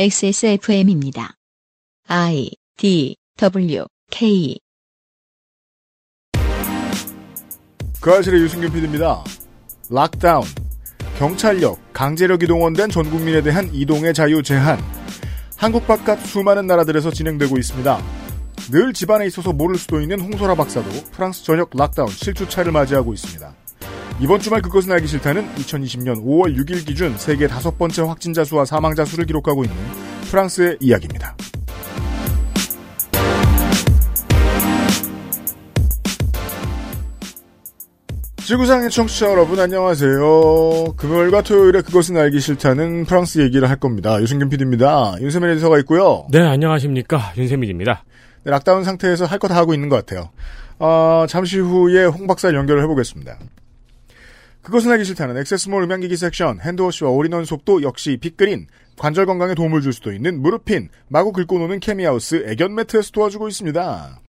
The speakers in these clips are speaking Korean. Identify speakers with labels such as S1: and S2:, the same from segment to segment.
S1: XSFM입니다. I D W K
S2: 그알싫의 유승균 PD입니다. lockdown, 경찰력, 강제력이 동원된 전 국민에 대한 이동의 자유 제한, 한국 바깥 수많은 나라들에서 진행되고 있습니다. 늘 집안에 있어서 모를 수도 있는 홍소라 박사도 프랑스 전역 lockdown 7주차를 맞이하고 있습니다. 이번 주말 그것은 알기 싫다는 2020년 5월 6일 기준 세계 다섯 번째 확진자 수와 사망자 수를 기록하고 있는 프랑스의 이야기입니다. 지구상의 청취자 여러분 안녕하세요. 금요일과 토요일에 그것은 알기 싫다는 프랑스 얘기를 할 겁니다. 유승균 PD입니다. 윤세민 에디터가 있고요.
S3: 네, 안녕하십니까. 윤세민입니다.
S2: 네, lockdown 상태에서 할 거 다 하고 있는 것 같아요. 어, 잠시 후에 홍 박사 연결을 해보겠습니다. 그것은 알기 싫다는 액세스몰 음향기기 섹션, hand wash와 올인원 soap도 역시 빅그린, 관절 건강에 도움을 줄 수도 있는 무릎핀, 마구 긁고 노는 케미하우스 애견 매트에서 도와주고 있습니다.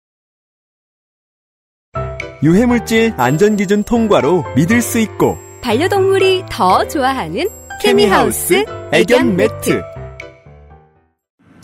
S4: 유해물질 안전기준 통과로 믿을 수 있고
S5: 반려동물이 더 좋아하는 케미하우스 애견 매트.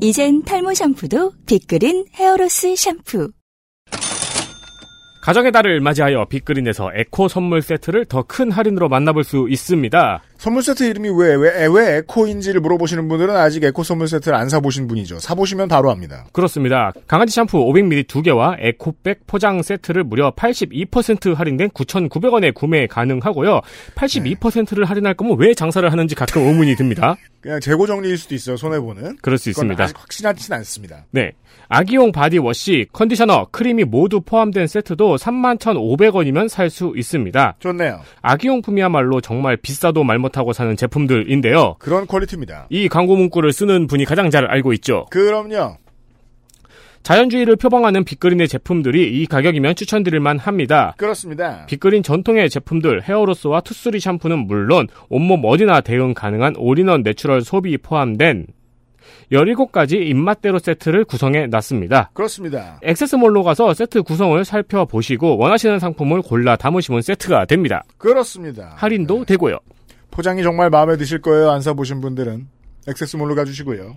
S6: 이젠 탈모 샴푸도 빅그린 헤어로스 샴푸
S3: 가정의 달을 맞이하여 빅그린에서 에코 선물 세트를 더 큰 할인으로 만나볼 수 있습니다.
S2: 선물 세트 이름이 왜, 왜, 왜 에코인지를 물어보시는 분들은 아직 에코 선물 세트를 안 사보신 분이죠. 사보시면 바로 압니다.
S3: 그렇습니다. 강아지 샴푸 500ml 2개와 에코백 포장 세트를 무려 82% 할인된 9,900원에 구매 가능하고요. 82%를 할인할 거면 왜 장사를 하는지 가끔 의문이 듭니다.
S2: 그냥 재고 정리일 수도 있어요, 손해보는.
S3: 그럴 수 있습니다.
S2: 아직 확실하진 않습니다.
S3: 네. 아기용 body wash, 컨디셔너, 크림이 모두 포함된 세트도 31,500원이면 살 수 있습니다.
S2: 좋네요.
S3: 아기용품이야말로 정말 비싸도 말못 하고 사는 제품들인데요.
S2: 그런 퀄리티입니다.
S3: 이 광고 문구를 쓰는 분이 가장 잘 알고 있죠.
S2: 그럼요.
S3: 자연주의를 표방하는 빅그린의 제품들이 이 가격이면 추천드릴만 합니다.
S2: 그렇습니다.
S3: 빅그린 전통의 제품들 헤어로스와 투쓰리 샴푸는 물론 온몸 어디나 대응 가능한 올인원 natural soap이 포함된 17가지 입맛대로 세트를 구성해 놨습니다.
S2: 그렇습니다.
S3: 액세스몰로 가서 세트 구성을 살펴보시고 원하시는 상품을 골라 담으시면 세트가 됩니다.
S2: 그렇습니다.
S3: 할인도 되고요.
S2: 포장이 정말 마음에 드실 거예요. 안 사보신 분들은. 액세스몰로 가주시고요.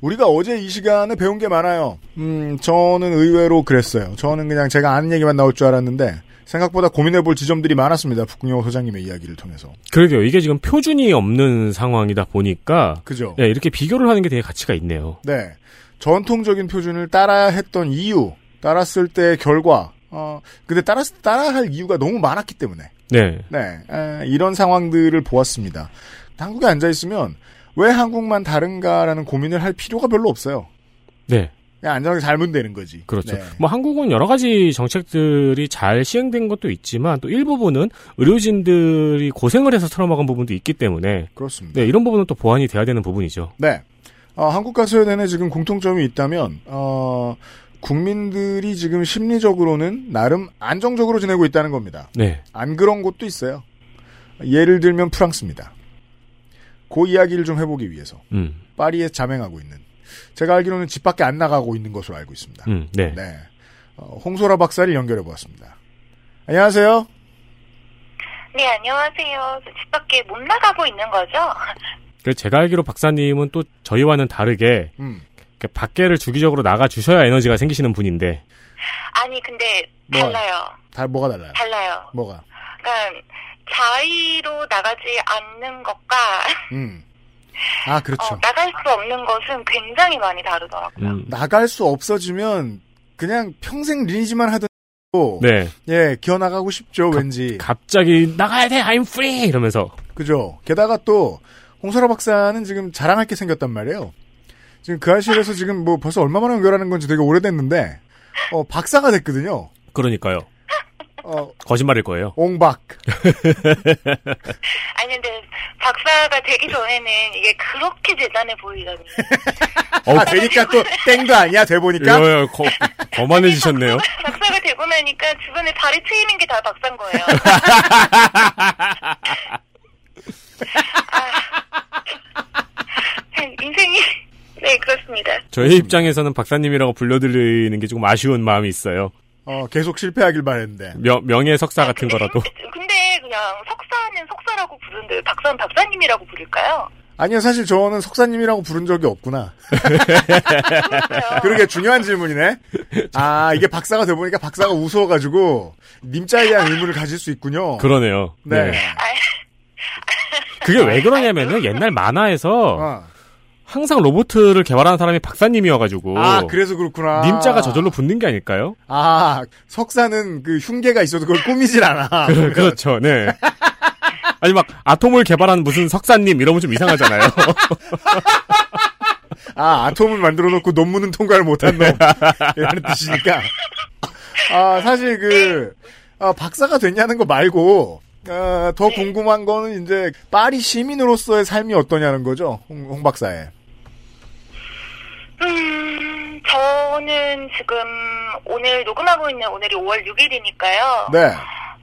S2: 우리가 어제 이 시간에 배운 게 많아요. 음, 저는 의외로 그랬어요. 저는 그냥 제가 아는 얘기만 나올 줄 알았는데, 생각보다 고민해볼 지점들이 많았습니다. 북궁영 소장님의 이야기를 통해서.
S3: 그러게요. 이게 지금 표준이 없는 상황이다 보니까
S2: 그죠?
S3: 예, 이렇게 비교를 하는 게 되게 가치가 있네요.
S2: 네. 전통적인 표준을 따라야 했던 이유, 따랐을 때의 결과, 어, 근데 따라, 따라야 할 이유가 너무 많았기 때문에.
S3: 네.
S2: 네. 에, 이런 상황들을 보았습니다. 한국에 앉아있으면 왜 한국만 다른가라는 고민을 할 필요가 별로 없어요.
S3: 네.
S2: 그냥 안전하게 살면 되는 거지.
S3: 그렇죠.
S2: 네.
S3: 뭐 한국은 여러 가지 정책들이 잘 시행된 것도 있지만 또 일부분은 의료진들이 고생을 해서 틀어먹은 부분도 있기 때문에
S2: 그렇습니다.
S3: 네, 이런 부분은 또 보완이 돼야 되는 부분이죠.
S2: 네. 어, 한국 가서야 내내 지금 공통점이 있다면, 어, 국민들이 지금 심리적으로는 나름 안정적으로 지내고 있다는 겁니다.
S3: 네.
S2: 안 그런 곳도 있어요. 예를 들면 프랑스입니다. 그 이야기를 좀 해보기 위해서
S3: 음.
S2: 파리에 자맹하고 있는 제가 알기로는 집 밖에 안 나가고 있는 것으로 알고 있습니다.
S3: 음, 네.
S2: 네. 어, 홍소라 박사를 연결해 보았습니다. 안녕하세요.
S7: 네, 안녕하세요. 저집 밖에 못 나가고 있는 거죠?
S3: 제가 알기로 박사님은 또 저희와는 다르게
S2: 음.
S3: 이렇게 밖에를 주기적으로 나가 주셔야 에너지가 생기시는 분인데
S7: 아니, 근데
S2: 뭐?
S7: 달라요.
S2: 다 뭐가 달라요?
S7: 달라요.
S2: 뭐가?
S7: 그러니까 자의로 나가지 않는 것과
S2: 음. 아 그렇죠.
S7: 어, 나갈 수 없는 것은 굉장히 많이 다르더라고요.
S3: 음,
S2: 나갈 수 없어지면 그냥 평생 리니지만 하던
S3: 네.
S2: 예 기어 나가고 싶죠
S3: 갑-
S2: 왠지
S3: 갑자기 나가야 돼, I'm free 이러면서
S2: 그죠. 게다가 또 홍소라 박사는 지금 자랑할 게 생겼단 말이에요. 지금 그 아실에서 지금 뭐 벌써 얼마 만에 연결하는 건지 되게 오래됐는데 어 박사가 됐거든요.
S3: 그러니까요.
S2: 어,
S3: 거짓말일 거예요.
S2: 옹박.
S7: 아니 근데 박사가 되기 전에는 이게 그렇게 대단해 보이더니
S3: 어,
S2: 아, 되니까 또 땡도 아니야, 돼 보니까.
S3: 야, 야, 거, 거만해지셨네요.
S7: 박사 가 되고 나니까 주변에 발이 트이는 게 다 박사인 거예요. 아, 인생이 네 그렇습니다.
S3: 저희 입장에서는 박사님이라고 불러드리는 게 조금 아쉬운 마음이 있어요.
S2: 어, 계속 실패하길 바랬는데.
S3: 명, 명예 석사 같은 거라도.
S7: 근데 그냥 석사는 석사라고 부르는데 박사는 박사님이라고 부를까요?
S2: 아니요, 사실 저는 석사님이라고 부른 적이 없구나. 그러게 중요한 질문이네. 아, 이게 박사가 돼보니까 박사가 우스워가지고, 님자에 대한 의문을 가질 수 있군요.
S3: 그러네요.
S2: 네.
S3: 네. 그게 왜 그러냐면은 옛날 만화에서
S2: 어.
S3: 항상 로봇을 개발하는 사람이 박사님이어가지고.
S2: 아, 그래서 그렇구나.
S3: 님자가 저절로 붙는 게 아닐까요?
S2: 아, 석사는 그 흉계가 있어도 그걸 꾸미질 않아.
S3: 그, 그렇죠, 네. 아니, 막, 아톰을 개발한 무슨 석사님 이러면 좀 이상하잖아요.
S2: 아, 아톰을 만들어 놓고 논문은 통과를 못한 놈. 이라는 뜻이니까. 아, 사실 그, 아, 박사가 됐냐는 거 말고, 아, 더 궁금한 거는 이제, 파리 시민으로서의 삶이 어떠냐는 거죠. 홍, 홍 박사의.
S7: 음, 저는 지금 오늘 녹음하고 있는 오늘이 5월 6일이니까요.
S2: 네.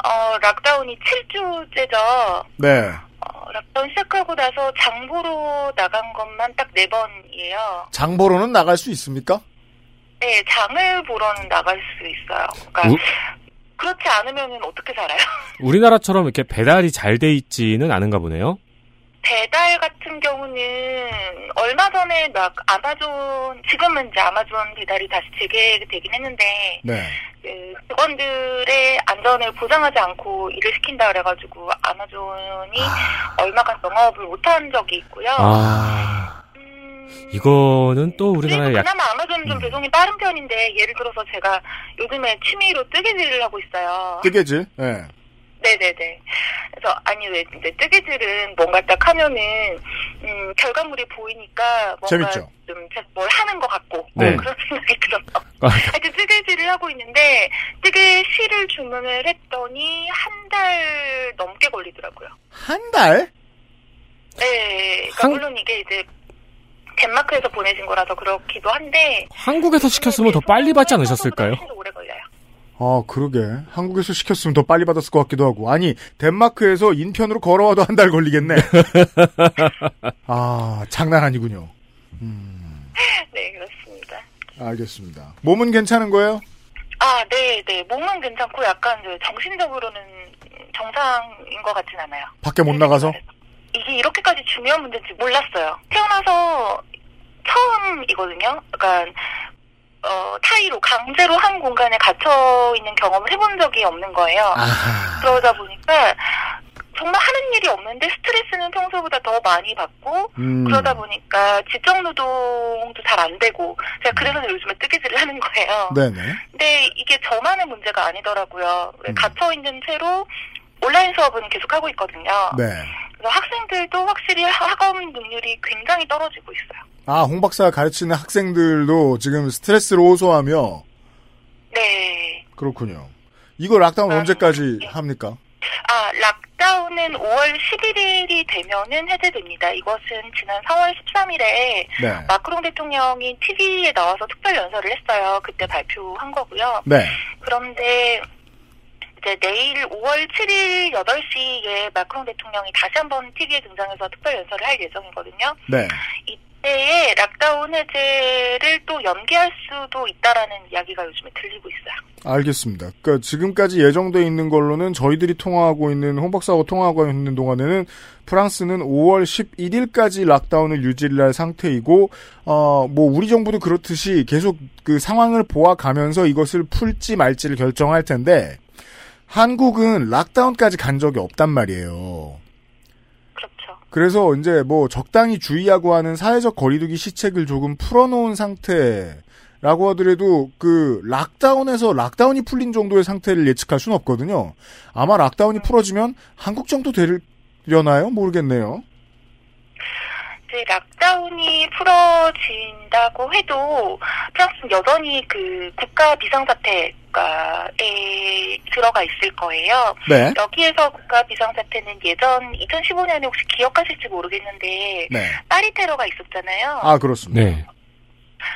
S7: 어, 락다운이 7주째죠.
S2: 네.
S7: 어, 락다운 시작하고 나서 장보러 나간 것만 딱 4번이에요.
S2: 장보러는 나갈 수 있습니까?
S7: 네, 장을 보러는 나갈 수 있어요. 그러니까
S3: 우-
S7: 그렇지 않으면 어떻게 살아요?
S3: 우리나라처럼 이렇게 배달이 잘 돼 있지는 않은가 보네요.
S7: 배달 같은 경우는 얼마 전에 막 아마존 지금은 이제 아마존 배달이 다시 재개되긴 했는데
S2: 네.
S7: 그 직원들의 안전을 보장하지 않고 일을 시킨다 그래가지고 아마존이 얼마간 영업을 못한 적이 있고요.
S3: 아,
S7: 음,
S3: 이거는 또
S7: 그래도
S3: 우리나라의 약,
S7: 그나마 아마존은 좀
S2: 음.
S7: 배송이 빠른 편인데 예를 들어서 제가 요즘에 취미로 뜨개질을 하고 있어요.
S2: 뜨개질? 네.
S7: 네네네. 그래서 아니 왜 근데 뜨개질은 뭔가 딱 하면은 음 결과물이 보이니까 뭔가
S2: 재밌죠.
S7: 좀뭘 하는 것 같고
S3: 네.
S7: 어, 그런 생각이 들어서
S3: 아,
S7: 하여튼 뜨개질을 하고 있는데 뜨개 실을 주문을 했더니 한 달 넘게 걸리더라고요.
S2: 한 달?
S7: 네, 그러니까
S3: 한-
S7: 물론 이게 이제 덴마크에서 보내신 거라서 그렇기도 한데
S3: 한국에서 시켰으면 더 빨리 받지 않으셨을까요?
S7: 오래 걸려요.
S2: 아, 그러게. 한국에서 시켰으면 더 빨리 받았을 것 같기도 하고. 아니, 덴마크에서 인편으로 걸어와도 한 달 걸리겠네. 아, 장난 아니군요.
S7: 네, 그렇습니다.
S2: 알겠습니다. 몸은 괜찮은 거예요?
S7: 아, 네, 네. 몸은 괜찮고 약간 이제 정신적으로는 정상인 것 같진 않아요.
S2: 밖에 못 나가서?
S7: 이게 이렇게까지 중요한 문제인지 몰랐어요. 태어나서 처음이거든요. 그러니까 어, 타이로 강제로 한 공간에 갇혀 있는 경험을 해본 적이 없는 거예요.
S2: 아하.
S7: 그러다 보니까 정말 하는 일이 없는데 스트레스는 평소보다 더 많이 받고
S2: 음.
S7: 그러다 보니까 지적 노동도 잘 안 되고 제가 그래서 요즘에 뜨개질을 하는 거예요.
S2: 네네.
S7: 근데 이게 저만의 문제가 아니더라고요. 왜
S2: 음.
S7: 갇혀 있는 채로 온라인 수업은 계속 하고 있거든요.
S2: 네.
S7: 그래서 학생들도 확실히 학업 능률이 굉장히 떨어지고 있어요.
S2: 아, 홍 박사가 가르치는 학생들도 지금 스트레스를 호소하며,
S7: 네.
S2: 그렇군요. 이거 락다운
S7: 아,
S2: 언제까지
S7: 예.
S2: 합니까?
S7: 아, 락다운은 5월 11일이 되면은 해제됩니다. 이것은 지난 4월 13일에
S2: 네.
S7: 마크롱 대통령이 TV에 나와서 특별 연설을 했어요. 그때 발표한 거고요.
S2: 네.
S7: 그런데 이제 내일 5월 7일 8시에 마크롱 대통령이 다시 한번 TV에 등장해서 특별 연설을 할 예정이거든요.
S2: 네.
S7: 이때에 락다운 해제를 또 연기할 수도 있다라는 이야기가 요즘에 들리고 있어요.
S2: 알겠습니다. 그러니까 지금까지 예정돼 있는 걸로는 저희들이 통화하고 있는 홍 박사하고 통화하고 있는 동안에는 프랑스는 5월 11일까지 락다운을 유지를 할 상태이고 어 뭐 우리 정부도 그렇듯이 계속 그 상황을 보아가면서 이것을 풀지 말지를 결정할 텐데 한국은 lockdown까지 간 적이 없단 말이에요.
S7: 그렇죠.
S2: 그래서 이제 뭐 적당히 주의하고 하는 사회적 거리두기 시책을 조금 풀어놓은 상태라고 하더라도 그 lockdown에서 lockdown이 풀린 정도의 상태를 예측할 수는 없거든요. 아마 lockdown이 풀어지면 한국 정도 되려나요? 모르겠네요.
S7: 이제 락다운이 풀어진다고 해도 프랑스는 여전히 그 국가 비상사태 국가에 들어가 있을 거예요.
S2: 네.
S7: 여기에서 국가 비상사태는 예전 2015년에 혹시 기억하실지 모르겠는데
S2: 네.
S7: 파리 테러가 있었잖아요.
S2: 아, 그렇습니다.
S3: 네.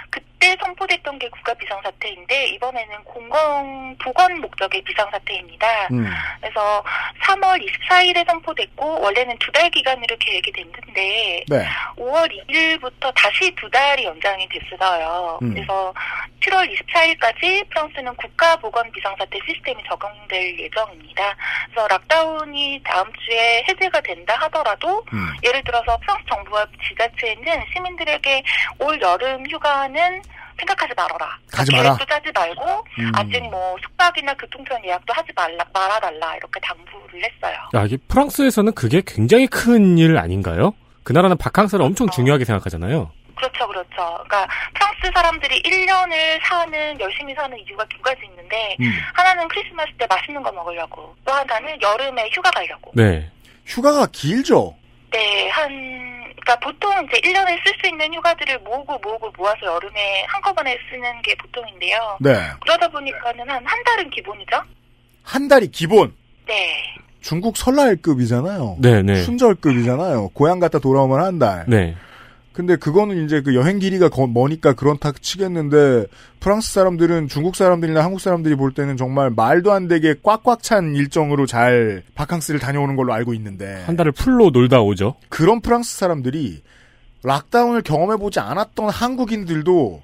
S7: 그 때 선포됐던 게 국가 비상사태인데 이번에는 공공 보건 목적의 비상사태입니다.
S2: 음.
S7: 그래서 3월 24일에 선포됐고 원래는 두 달 기간으로 계획이 됐는데
S2: 네.
S7: 5월 2일부터 다시 두 달이 연장이 됐어요.
S2: 음.
S7: 그래서 7월 24일까지 프랑스는 국가 보건 비상사태 시스템이 적용될 예정입니다. 그래서 락다운이 다음 주에 해제가 된다 하더라도
S2: 음.
S7: 예를 들어서 프랑스 정부와 지자체는 시민들에게 올 여름 휴가는 생각하지 말아라.
S2: 가지 마라.
S7: 계획도 짜지 말고
S2: 음.
S7: 아직 뭐 숙박이나 교통편 예약도 하지 말라 말아달라 이렇게 당부를 했어요.
S3: 야, 이게 프랑스에서는 그게 굉장히 큰 일 아닌가요? 그 나라는 바캉스를 엄청 중요하게 생각하잖아요.
S7: 그렇죠, 그렇죠. 그러니까 프랑스 사람들이 1년을 사는 열심히 사는 이유가 두 가지 있는데
S2: 음.
S7: 하나는 크리스마스 때 맛있는 거 먹으려고 또 하나는 여름에 휴가 가려고.
S3: 네.
S2: 휴가가 길죠?
S7: 네, 한 그러니까 보통 이제 1년에 쓸 수 있는 휴가들을 모으고 모으고 모아서 여름에 한꺼번에 쓰는 게 보통인데요.
S2: 네.
S7: 그러다 보니까는 한 한 달은 기본이죠.
S2: 한 달이 기본.
S7: 네.
S2: 중국 설날급이잖아요.
S3: 네, 네.
S2: 순절급이잖아요. 고향 갔다 돌아오면 한 달.
S3: 네.
S2: 근데 그거는 이제 그 여행 길이가 거- 머니까 그렇다 치겠는데 프랑스 사람들은 중국 사람들이나 한국 사람들이 볼 때는 정말 말도 안 되게 꽉꽉 찬 일정으로 잘 바캉스를 다녀오는 걸로 알고 있는데
S3: 한 달을 풀로 놀다 오죠.
S2: 그런 프랑스 사람들이 락다운을 경험해 보지 않았던 한국인들도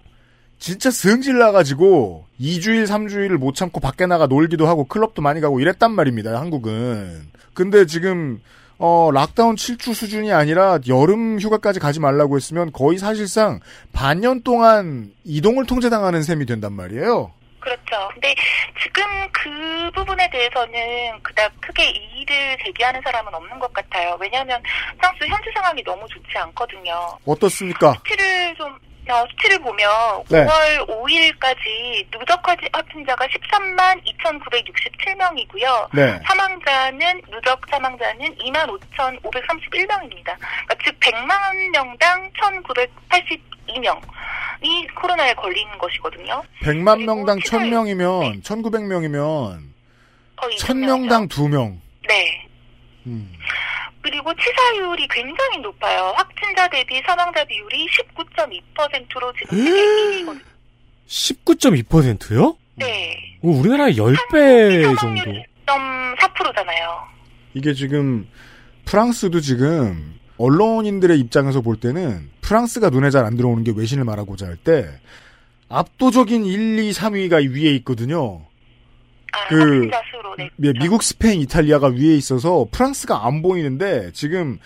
S2: 진짜 승질 나가지고 2주일, 3주일을 못 참고 밖에 나가 놀기도 하고 클럽도 많이 가고 이랬단 말입니다, 한국은. 근데 지금, 어, 락다운 7주 수준이 아니라 여름 휴가까지 가지 말라고 했으면 거의 사실상 반년 동안 이동을 통제당하는 셈이 된단 말이에요.
S7: 그렇죠. 근데 지금 그 부분에 대해서는 그닥 크게 이의를 제기하는 사람은 없는 것 같아요. 왜냐하면 프랑스 현지 상황이 너무 좋지 않거든요.
S2: 어떻습니까?
S7: 수치를 좀 어, 수치를 보면
S2: 네.
S7: 5월 5일까지 누적 확진자가 13만 2,967명이고요.
S2: 네.
S7: 사망자는 누적 사망자는 2만 5,531명입니다. 그러니까 즉 100만 명당 1,982명이 코로나에 걸리는 것이거든요.
S2: 100만
S7: 그리고
S2: 명당
S7: 치사율.
S2: 1000명이면 1900명이면
S7: 거의
S2: 1000명당 2명.
S7: 네.
S2: 음.
S7: 그리고 치사율이 굉장히 높아요. 확진자 대비 사망자 비율이 19.2%로 지금 세계 1위거든요.
S3: 19.2%요?
S7: 네.
S3: 우리나라의 10배 정도.
S7: 0.4%잖아요.
S2: 이게 지금 프랑스도 지금 언론인들의 입장에서 볼 때는 프랑스가 눈에 잘 안 들어오는 게 외신을 말하고자 할 때 압도적인 1, 2, 3위가 위에 있거든요.
S7: 아,
S2: 그,
S7: 수로 네.
S2: 예, 미국, 스페인, 이탈리아가 위에 있어서 프랑스가 안 보이는데 지금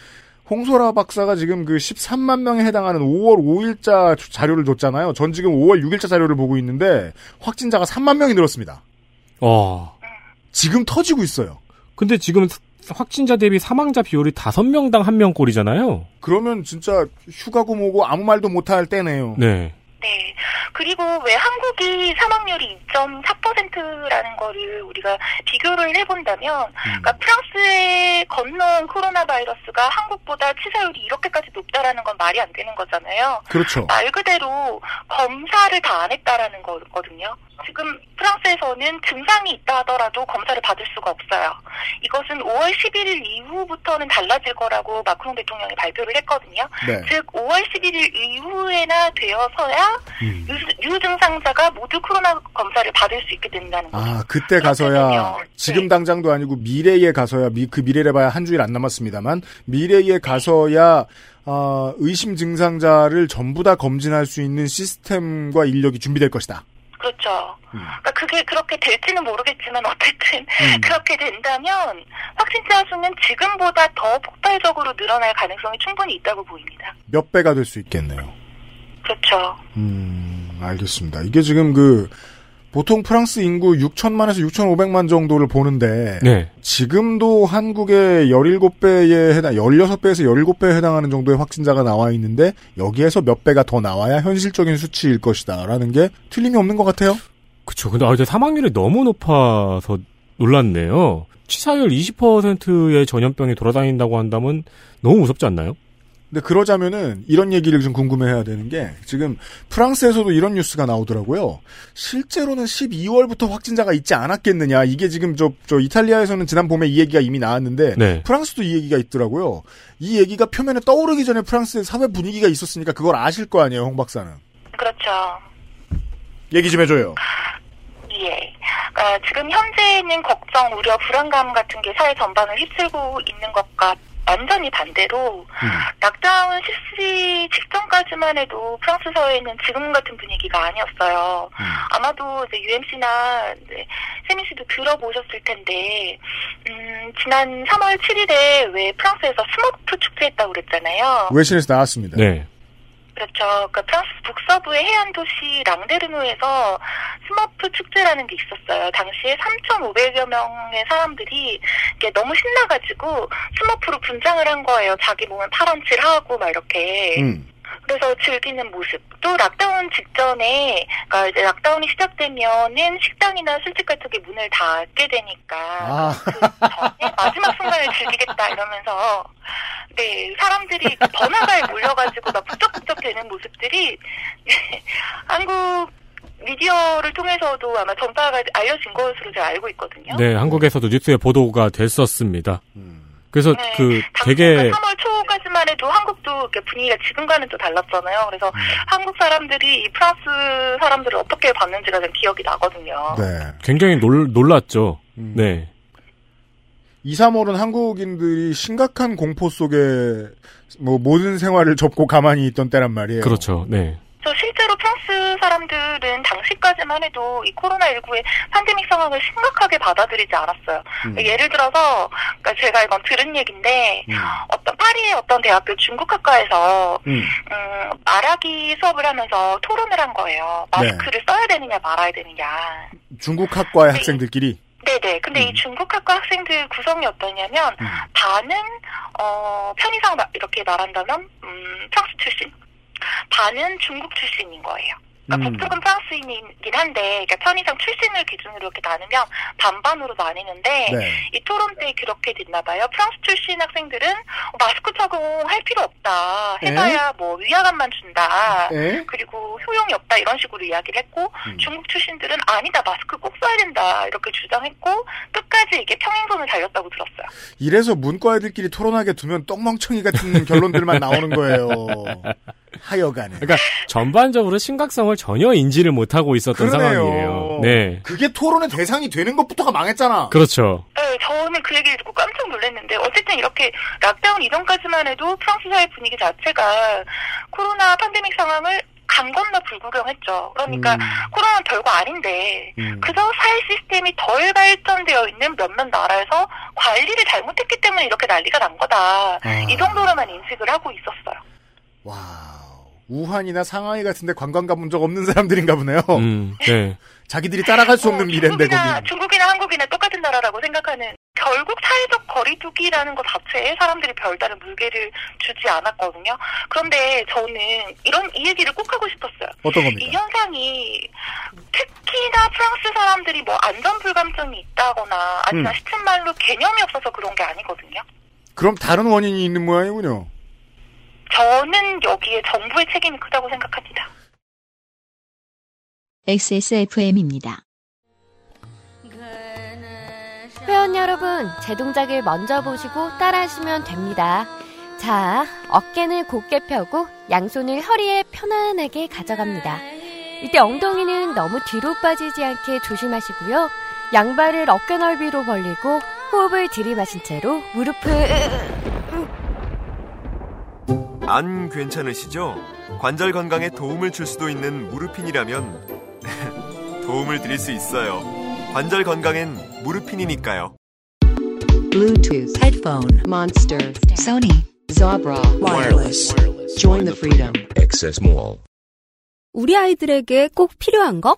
S2: 홍소라 박사가 지금 그 13만 명에 해당하는 5월 5일자 자료를 줬잖아요. 전 지금 5월 6일자 자료를 보고 있는데 확진자가 3만 명이 늘었습니다.
S3: 어.
S2: 지금 터지고 있어요.
S3: 근데 지금 확진자 대비 사망자 비율이 5명당 1명 꼴이잖아요.
S2: 그러면 진짜 휴가고 뭐고 아무 말도 못할 때네요.
S3: 네.
S7: 네. 그리고 왜 한국이 사망률이 2.4%라는 거를 우리가 비교를 해본다면, 그러니까 프랑스에 건너온 코로나 바이러스가 한국보다 치사율이 이렇게까지 높다라는 건 말이 안 되는 거잖아요.
S2: 그렇죠.
S7: 말 그대로 검사를 다 안 했다라는 거거든요. 지금 프랑스 에서는 증상이 있다 하더라도 검사를 받을 수가 없어요. 이것은 5월 11일 이후부터는 달라질 거라고 마크롱 대통령이 발표를 했거든요.
S2: 네.
S7: 즉 5월 11일 이후에나 되어서야 유, 유증상자가 모두 코로나 검사를 받을 수 있게 된다는 거죠.
S2: 아, 그때 가서야,
S7: 되면,
S2: 지금
S7: 네.
S2: 당장도 아니고 미래에 가서야, 미, 그 미래래 봐야 한 주일 안 남았습니다만, 미래에 가서야, 아, 의심 증상자를 전부 다 검진할 수 있는 시스템과 인력이 준비될 것이다.
S7: 그렇죠.
S2: 음.
S7: 그러니까 그게 그렇게 될지는 모르겠지만 어쨌든
S2: 음.
S7: 그렇게 된다면 확진자 수는 지금보다 더 폭발적으로 늘어날 가능성이 충분히 있다고 보입니다.
S2: 몇 배가 될 수 있겠네요.
S7: 그렇죠.
S2: 음, 알겠습니다. 이게 지금 그, 보통 프랑스 인구 6천만에서 6,500만 정도를 보는데,
S3: 네.
S2: 지금도 한국의 17배에 해당, 16배에서 17배에 해당하는 정도의 확진자가 나와 있는데, 여기에서 몇 배가 더 나와야 현실적인 수치일 것이다. 라는 게 틀림이 없는 것 같아요.
S3: 그쵸. 근데 아, 이제 사망률이 너무 높아서 놀랐네요. 치사율 20%의 전염병이 돌아다닌다고 한다면 너무 무섭지 않나요?
S2: 근데 그러자면은 이런 얘기를 좀 궁금해해야 되는 게 지금 프랑스에서도 이런 뉴스가 나오더라고요. 실제로는 12월부터 확진자가 있지 않았겠느냐. 이게 지금 저, 저 이탈리아에서는 지난 봄에 이 얘기가 이미 나왔는데
S3: 네.
S2: 프랑스도 이 얘기가 있더라고요. 이 얘기가 표면에 떠오르기 전에 프랑스의 사회 분위기가 있었으니까 그걸 아실 거 아니에요, 홍 박사는.
S7: 그렇죠.
S2: 얘기 좀 해줘요.
S7: 예. 아, 지금 현재는 걱정, 우려, 불안감 같은 게 사회 전반을 휩쓸고 있는 것과 완전히 반대로 lockdown 실시 직전까지만 해도 프랑스 사회는 지금 같은 분위기가 아니었어요. 아마도 이제 UMC나 세민 씨도 들어보셨을 텐데, 음, 지난 3월 7일에 왜 프랑스에서 스머프 축제했다고 그랬잖아요.
S2: 외신에서 나왔습니다.
S3: 네.
S7: 그렇죠. 그 프랑스 북서부의 해안 도시 랑데르누에서 스머프 축제라는 게 있었어요. 당시에 3,500여 명의 사람들이 이게 너무 신나가지고 스머프로 분장을 한 거예요. 자기 몸을 파란칠 하고 막 이렇게.
S2: 음.
S7: 그래서 즐기는 모습. 또 lockdown 직전에, 그러니까 이제 lockdown이 시작되면은 식당이나 술집 같은 게 문을 닫게 되니까
S2: 아.
S7: 그 전에 마지막 순간을 즐기겠다 이러면서 네 사람들이 그 번화가에 몰려가지고 막 북적북적 되는 모습들이 한국 미디어를 통해서도 아마 전파가 알려진 것으로 제가 알고 있거든요.
S3: 네, 한국에서도 뉴스에 보도가 됐었습니다. 그래서
S7: 네,
S3: 그 되게
S7: 그러니까 3월 초까지만 해도 한국도 이렇게 분위기가 지금과는 또 달랐잖아요. 그래서 한국 사람들이 이 프랑스 사람들을 어떻게 봤는지가 좀 기억이 나거든요.
S2: 네.
S3: 굉장히 놀, 놀랐죠.
S2: 음.
S3: 네.
S2: 2, 3월은 한국인들이 심각한 공포 속에 뭐 모든 생활을 접고 가만히 있던 때란 말이에요.
S3: 그렇죠. 네.
S7: 저 실제로 프랑스 사람들은 당시까지만 해도 이 코로나19의 팬데믹 상황을 심각하게 받아들이지 않았어요.
S2: 음.
S7: 예를 들어서, 그러니까 제가 이건 들은 얘기인데, 어떤 파리의 어떤 대학교 중국학과에서
S2: 음.
S7: 음, 말하기 수업을 하면서 토론을 한 거예요.
S2: 네.
S7: 마스크를 써야 되느냐 말아야 되느냐.
S2: 중국 학과의 학생들끼리
S7: 네네. 근데
S2: 음.
S7: 이 중국학과 학생들 구성이 어떠냐면 반은 어 편의상 마- 이렇게 말한다면 음 프랑스 출신, 반은 중국 출신인 거예요. 그러니까
S2: 음.
S7: 북쪽은 프랑스인이긴 한데 그러니까 편의상 출신을 기준으로 이렇게 나누면 반반으로 나뉘는데
S2: 네.
S7: 이 토론 때 그렇게 됐나 봐요. 프랑스 출신 학생들은 어, 마스크 착용할 필요 없다. 해봐야 뭐 위화감만 준다.
S2: 에?
S7: 그리고 효용이 없다 이런 식으로 이야기를 했고
S2: 음.
S7: 중국 출신들은 아니다 마스크 꼭 써야 된다 이렇게 주장했고 끝까지 이게 평행선을 달렸다고 들었어요.
S2: 이래서 문과 애들끼리 토론하게 두면 똥멍청이 같은 결론들만 나오는 거예요. 하여간에.
S3: 그러니까 전반적으로 심각성을 전혀 인지를 못하고 있었던
S2: 그러네요.
S3: 상황이에요. 네.
S2: 그게 토론의 대상이 되는 것부터가 망했잖아.
S3: 그렇죠.
S7: 네, 저는 그 얘기를 듣고 깜짝 놀랐는데 어쨌든 이렇게 락다운 이전까지만 해도 프랑스 사회 분위기 자체가 코로나 팬데믹 상황을 강 건너 불구경했죠. 그러니까
S2: 음.
S7: 코로나는 별거 아닌데
S2: 음.
S7: 그저 사회 시스템이 덜 발전되어 있는 몇몇 나라에서 관리를 잘못했기 때문에 이렇게 난리가 난 거다.
S2: 아.
S7: 이 정도로만 인식을 하고 있었어요.
S2: 와 우. 우한이나 상하이 같은데 관광 가본 적 없는 사람들인가 보네요.
S3: 음, 네.
S2: 자기들이 따라갈 수 없는 미래인데
S7: 중국이나,
S2: 거기.
S7: 중국이나 한국이나 똑같은 나라라고 생각하는 결국 사회적 거리두기라는 것 자체에 사람들이 별다른 물개를 주지 않았거든요. 그런데 저는 이런 이 얘기를 꼭 하고 싶었어요.
S2: 어떤
S7: 이
S2: 겁니까?
S7: 현상이 특히나 프랑스 사람들이 뭐 안전 불감증이 있다거나 아니면
S2: 음.
S7: 시튼 말로 개념이 없어서 그런 게 아니거든요.
S2: 그럼 다른 원인이 있는 모양이군요.
S7: 저는 여기에 정부의 책임이 크다고 생각합니다.
S1: XSFM입니다.
S8: 회원 여러분, 제 동작을 먼저 보시고 따라하시면 됩니다. 자, 어깨는 곧게 펴고 양손을 허리에 편안하게 가져갑니다. 이때 엉덩이는 너무 뒤로 빠지지 않게 조심하시고요. 양발을 어깨 넓이로 벌리고 호흡을 들이마신 채로 무릎을
S4: 안 괜찮으시죠? 관절 건강에 도움을 줄 수도 있는 무르핀이라면 도움을 드릴 수 있어요. 관절 건강엔 무르핀이니까요.
S9: Bluetooth, headphone, Monster, Sony, Zabra, wireless. Join the freedom.
S10: Access Mall.
S5: 우리 아이들에게 꼭 필요한 거?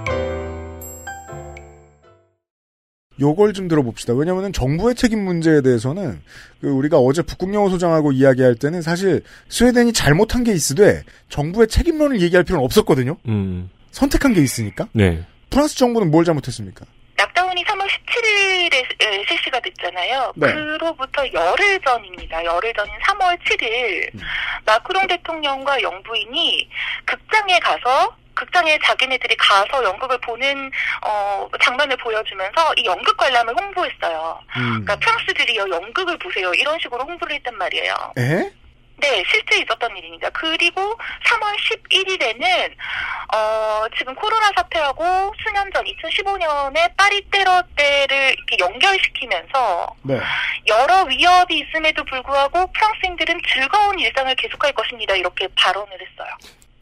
S2: 요걸 좀 들어봅시다. 왜냐하면 정부의 책임 문제에 대해서는 그 우리가 어제 북극영어 소장하고 이야기할 때는 사실 스웨덴이 잘못한 게 있으되 정부의 책임론을 얘기할 필요는 없었거든요.
S3: 음.
S2: 선택한 게 있으니까.
S3: 네.
S2: 프랑스 정부는 뭘 잘못했습니까?
S7: 락다운이 3월 17일에 실시가 됐잖아요.
S2: 네.
S7: 그로부터 열흘 전입니다. 열흘 전인 3월 7일 마크롱 대통령과 영부인이 극장에 가서 극장에 자기네들이 가서 연극을 보는 어, 장면을 보여주면서 이 연극 관람을 홍보했어요.
S2: 음.
S7: 그러니까 프랑스들이 여 연극을 보세요. 이런 식으로 홍보를 했단 말이에요.
S2: 에?
S7: 네, 실제 있었던 일입니다. 그리고 3월 11일에는 어, 지금 코로나 사태하고 수년 전 2015년에 파리 테러 때를 이렇게 연결시키면서
S2: 네.
S7: 여러 위협이 있음에도 불구하고 프랑스인들은 즐거운 일상을 계속할 것입니다. 이렇게 발언을 했어요.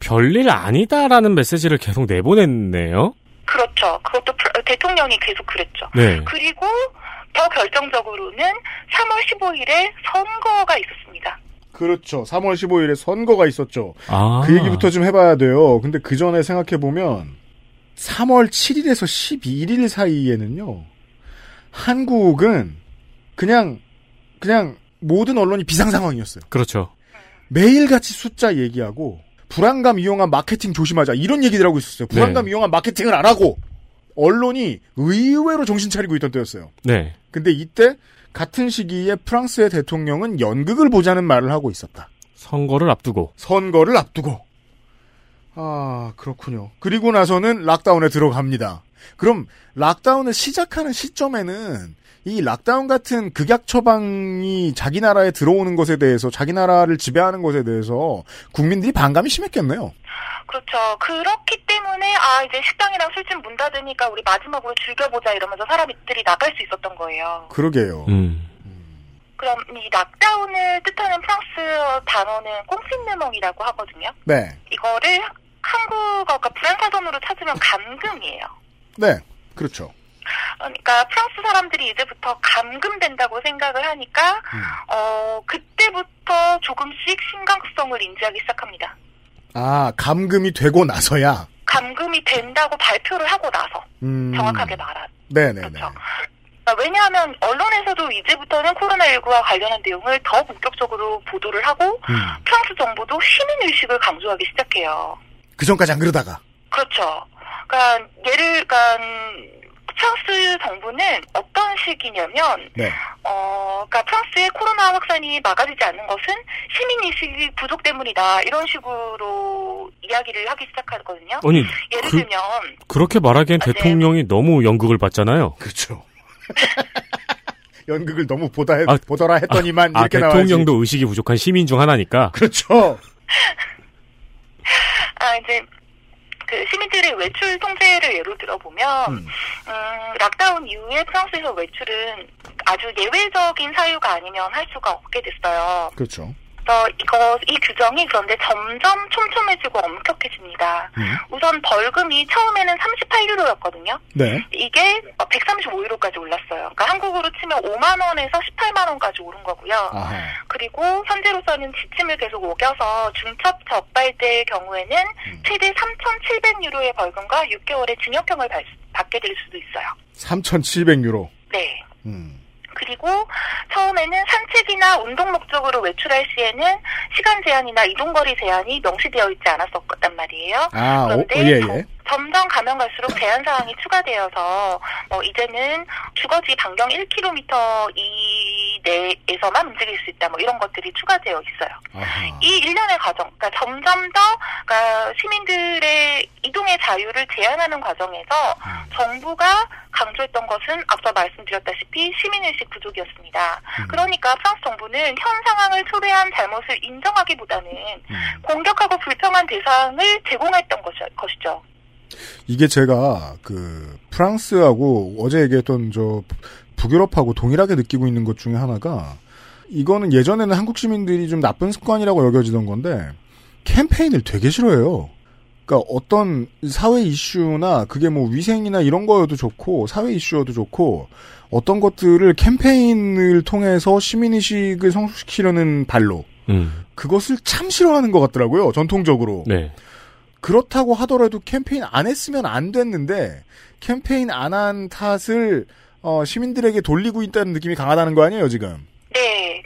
S3: 별일 아니다라는 메시지를 계속 내보냈네요.
S7: 그렇죠. 그것도 대통령이 계속 그랬죠.
S3: 네.
S7: 그리고 더 결정적으로는 3월 15일에 선거가 있었습니다.
S2: 그렇죠. 3월 15일에 선거가 있었죠.
S3: 아.
S2: 그 얘기부터 좀 해봐야 돼요. 근데 그 전에 생각해보면 3월 7일에서 12일 사이에는요. 한국은 그냥 그냥 모든 언론이 비상 상황이었어요.
S3: 그렇죠.
S2: 매일같이 숫자 얘기하고 불안감 이용한 마케팅 조심하자 이런 얘기들 하고 있었어요. 불안감
S3: 네.
S2: 이용한 마케팅을 안 하고 언론이 의외로 정신 차리고 있던 때였어요.
S3: 네.
S2: 근데 이때 같은 시기에 프랑스의 대통령은 연극을 보자는 말을 하고 있었다.
S3: 선거를 앞두고.
S2: 선거를 앞두고. 아, 그렇군요. 그리고 나서는 lockdown에 들어갑니다. 그럼 lockdown을 시작하는 시점에는 이 lockdown 같은 극약 처방이 자기 나라에 들어오는 것에 대해서 자기 나라를 지배하는 것에 대해서 국민들이 반감이 심했겠네요.
S7: 그렇죠. 그렇기 때문에 아 이제 식당이랑 술집 문 닫으니까 우리 마지막으로 즐겨보자 이러면서 사람들이 나갈 수 있었던 거예요.
S2: 그러게요.
S3: 음.
S7: 그럼 이 락다운을 뜻하는 프랑스 단어는 꽁피네멍이라고 하거든요.
S2: 네.
S7: 이거를 한국어가 불안사전으로 찾으면 감금이에요.
S2: 네. 그렇죠.
S7: 그러니까 프랑스 사람들이 이제부터 감금된다고 생각을 하니까 어 그때부터 조금씩 심각성을 인지하기 시작합니다.
S2: 아, 감금이 되고 나서야.
S7: 감금이 된다고 발표를 하고 나서
S2: 음.
S7: 정확하게 말한.
S2: 네네네.
S7: 그러니까 왜냐하면 언론에서도 이제부터는 코로나19와 관련한 내용을 더 본격적으로 보도를 하고
S2: 음.
S7: 프랑스 정부도 시민 의식을 강조하기 시작해요.
S2: 그 전까지 안 그러다가.
S7: 그렇죠. 그러니까 예를 그러니까 프랑스 정부는 어떤 식이냐면
S2: 네.
S7: 어, 그러니까 프랑스의 코로나 확산이 막아지지 않는 것은 시민의식이 부족 때문이다. 이런 식으로 이야기를 하기 시작하거든요.
S3: 아니,
S7: 예를
S3: 그-
S7: 들면,
S3: 그렇게 말하기엔
S7: 아, 네.
S3: 대통령이 너무 연극을 봤잖아요.
S2: 그렇죠. 연극을 너무 보다 해, 보더라 했더니만
S3: 아,
S2: 이렇게 나와야지.
S3: 대통령도 의식이 부족한 시민 중 하나니까.
S2: 그렇죠.
S7: 아, 이제, 그 시민들의 외출 통제를 예로 들어보면, 음, 락다운 이후에 프랑스에서 외출은 아주 예외적인 사유가 아니면 할 수가 없게 됐어요.
S2: 그렇죠.
S7: 그래서 이거 이 규정이 그런데 점점 촘촘해지고 엄격해집니다.
S2: 음.
S7: 우선 벌금이 처음에는 38유로였거든요.
S2: 네.
S7: 이게 135유로까지 올랐어요. 그러니까 한국으로 치면 5만 원에서 18만 원까지 오른 거고요.
S2: 아하.
S7: 그리고 현재로서는 지침을 계속 오겨서 중첩 적발될 경우에는
S2: 음.
S7: 최대 3,700유로의 벌금과 6개월의 징역형을 받- 받게 될 수도 있어요.
S2: 3,700유로.
S7: 네.
S2: 음.
S7: 그리고 처음에는 산책이나 운동 목적으로 외출할 시에는 시간 제한이나 이동거리 제한이 명시되어 있지 않았었단 말이에요.
S2: 아, 오,
S7: 그런데
S2: 예,
S7: 점-
S2: 예.
S7: 점점 가면 갈수록 제한 사항이 추가되어서 뭐 이제는 주거지 반경 1km 이내에서만 움직일 수 있다. 뭐 이런 것들이 추가되어 있어요.
S2: 아하.
S7: 이 일련의 과정, 그러니까 점점 더 그러니까 시민들의 이동의 자유를 제한하는 과정에서 정부가 강조했던 것은 앞서 말씀드렸다시피 시민의식 부족이었습니다. 그러니까 프랑스 정부는 현 상황을 초래한 잘못을 인정하기보다는 공격하고 불평한 대상을 제공했던 것이- 것이죠.
S2: 이게 제가 그 프랑스하고 어제 얘기했던 저 북유럽하고 동일하게 느끼고 있는 것 중에 하나가 이거는 예전에는 한국 시민들이 좀 나쁜 습관이라고 여겨지던 건데 캠페인을 되게 싫어해요. 그러니까 어떤 사회 이슈나 그게 뭐 위생이나 이런 거여도 좋고 사회 이슈여도 좋고 어떤 것들을 캠페인을 통해서 시민의식을 성숙시키려는 발로
S3: 음.
S2: 그것을 참 싫어하는 것 같더라고요. 전통적으로.
S3: 네.
S2: 그렇다고 하더라도 캠페인 안 했으면 안 됐는데 캠페인 안 한 탓을 어, 시민들에게 돌리고 있다는 느낌이 강하다는 거 아니에요, 지금?
S7: 네.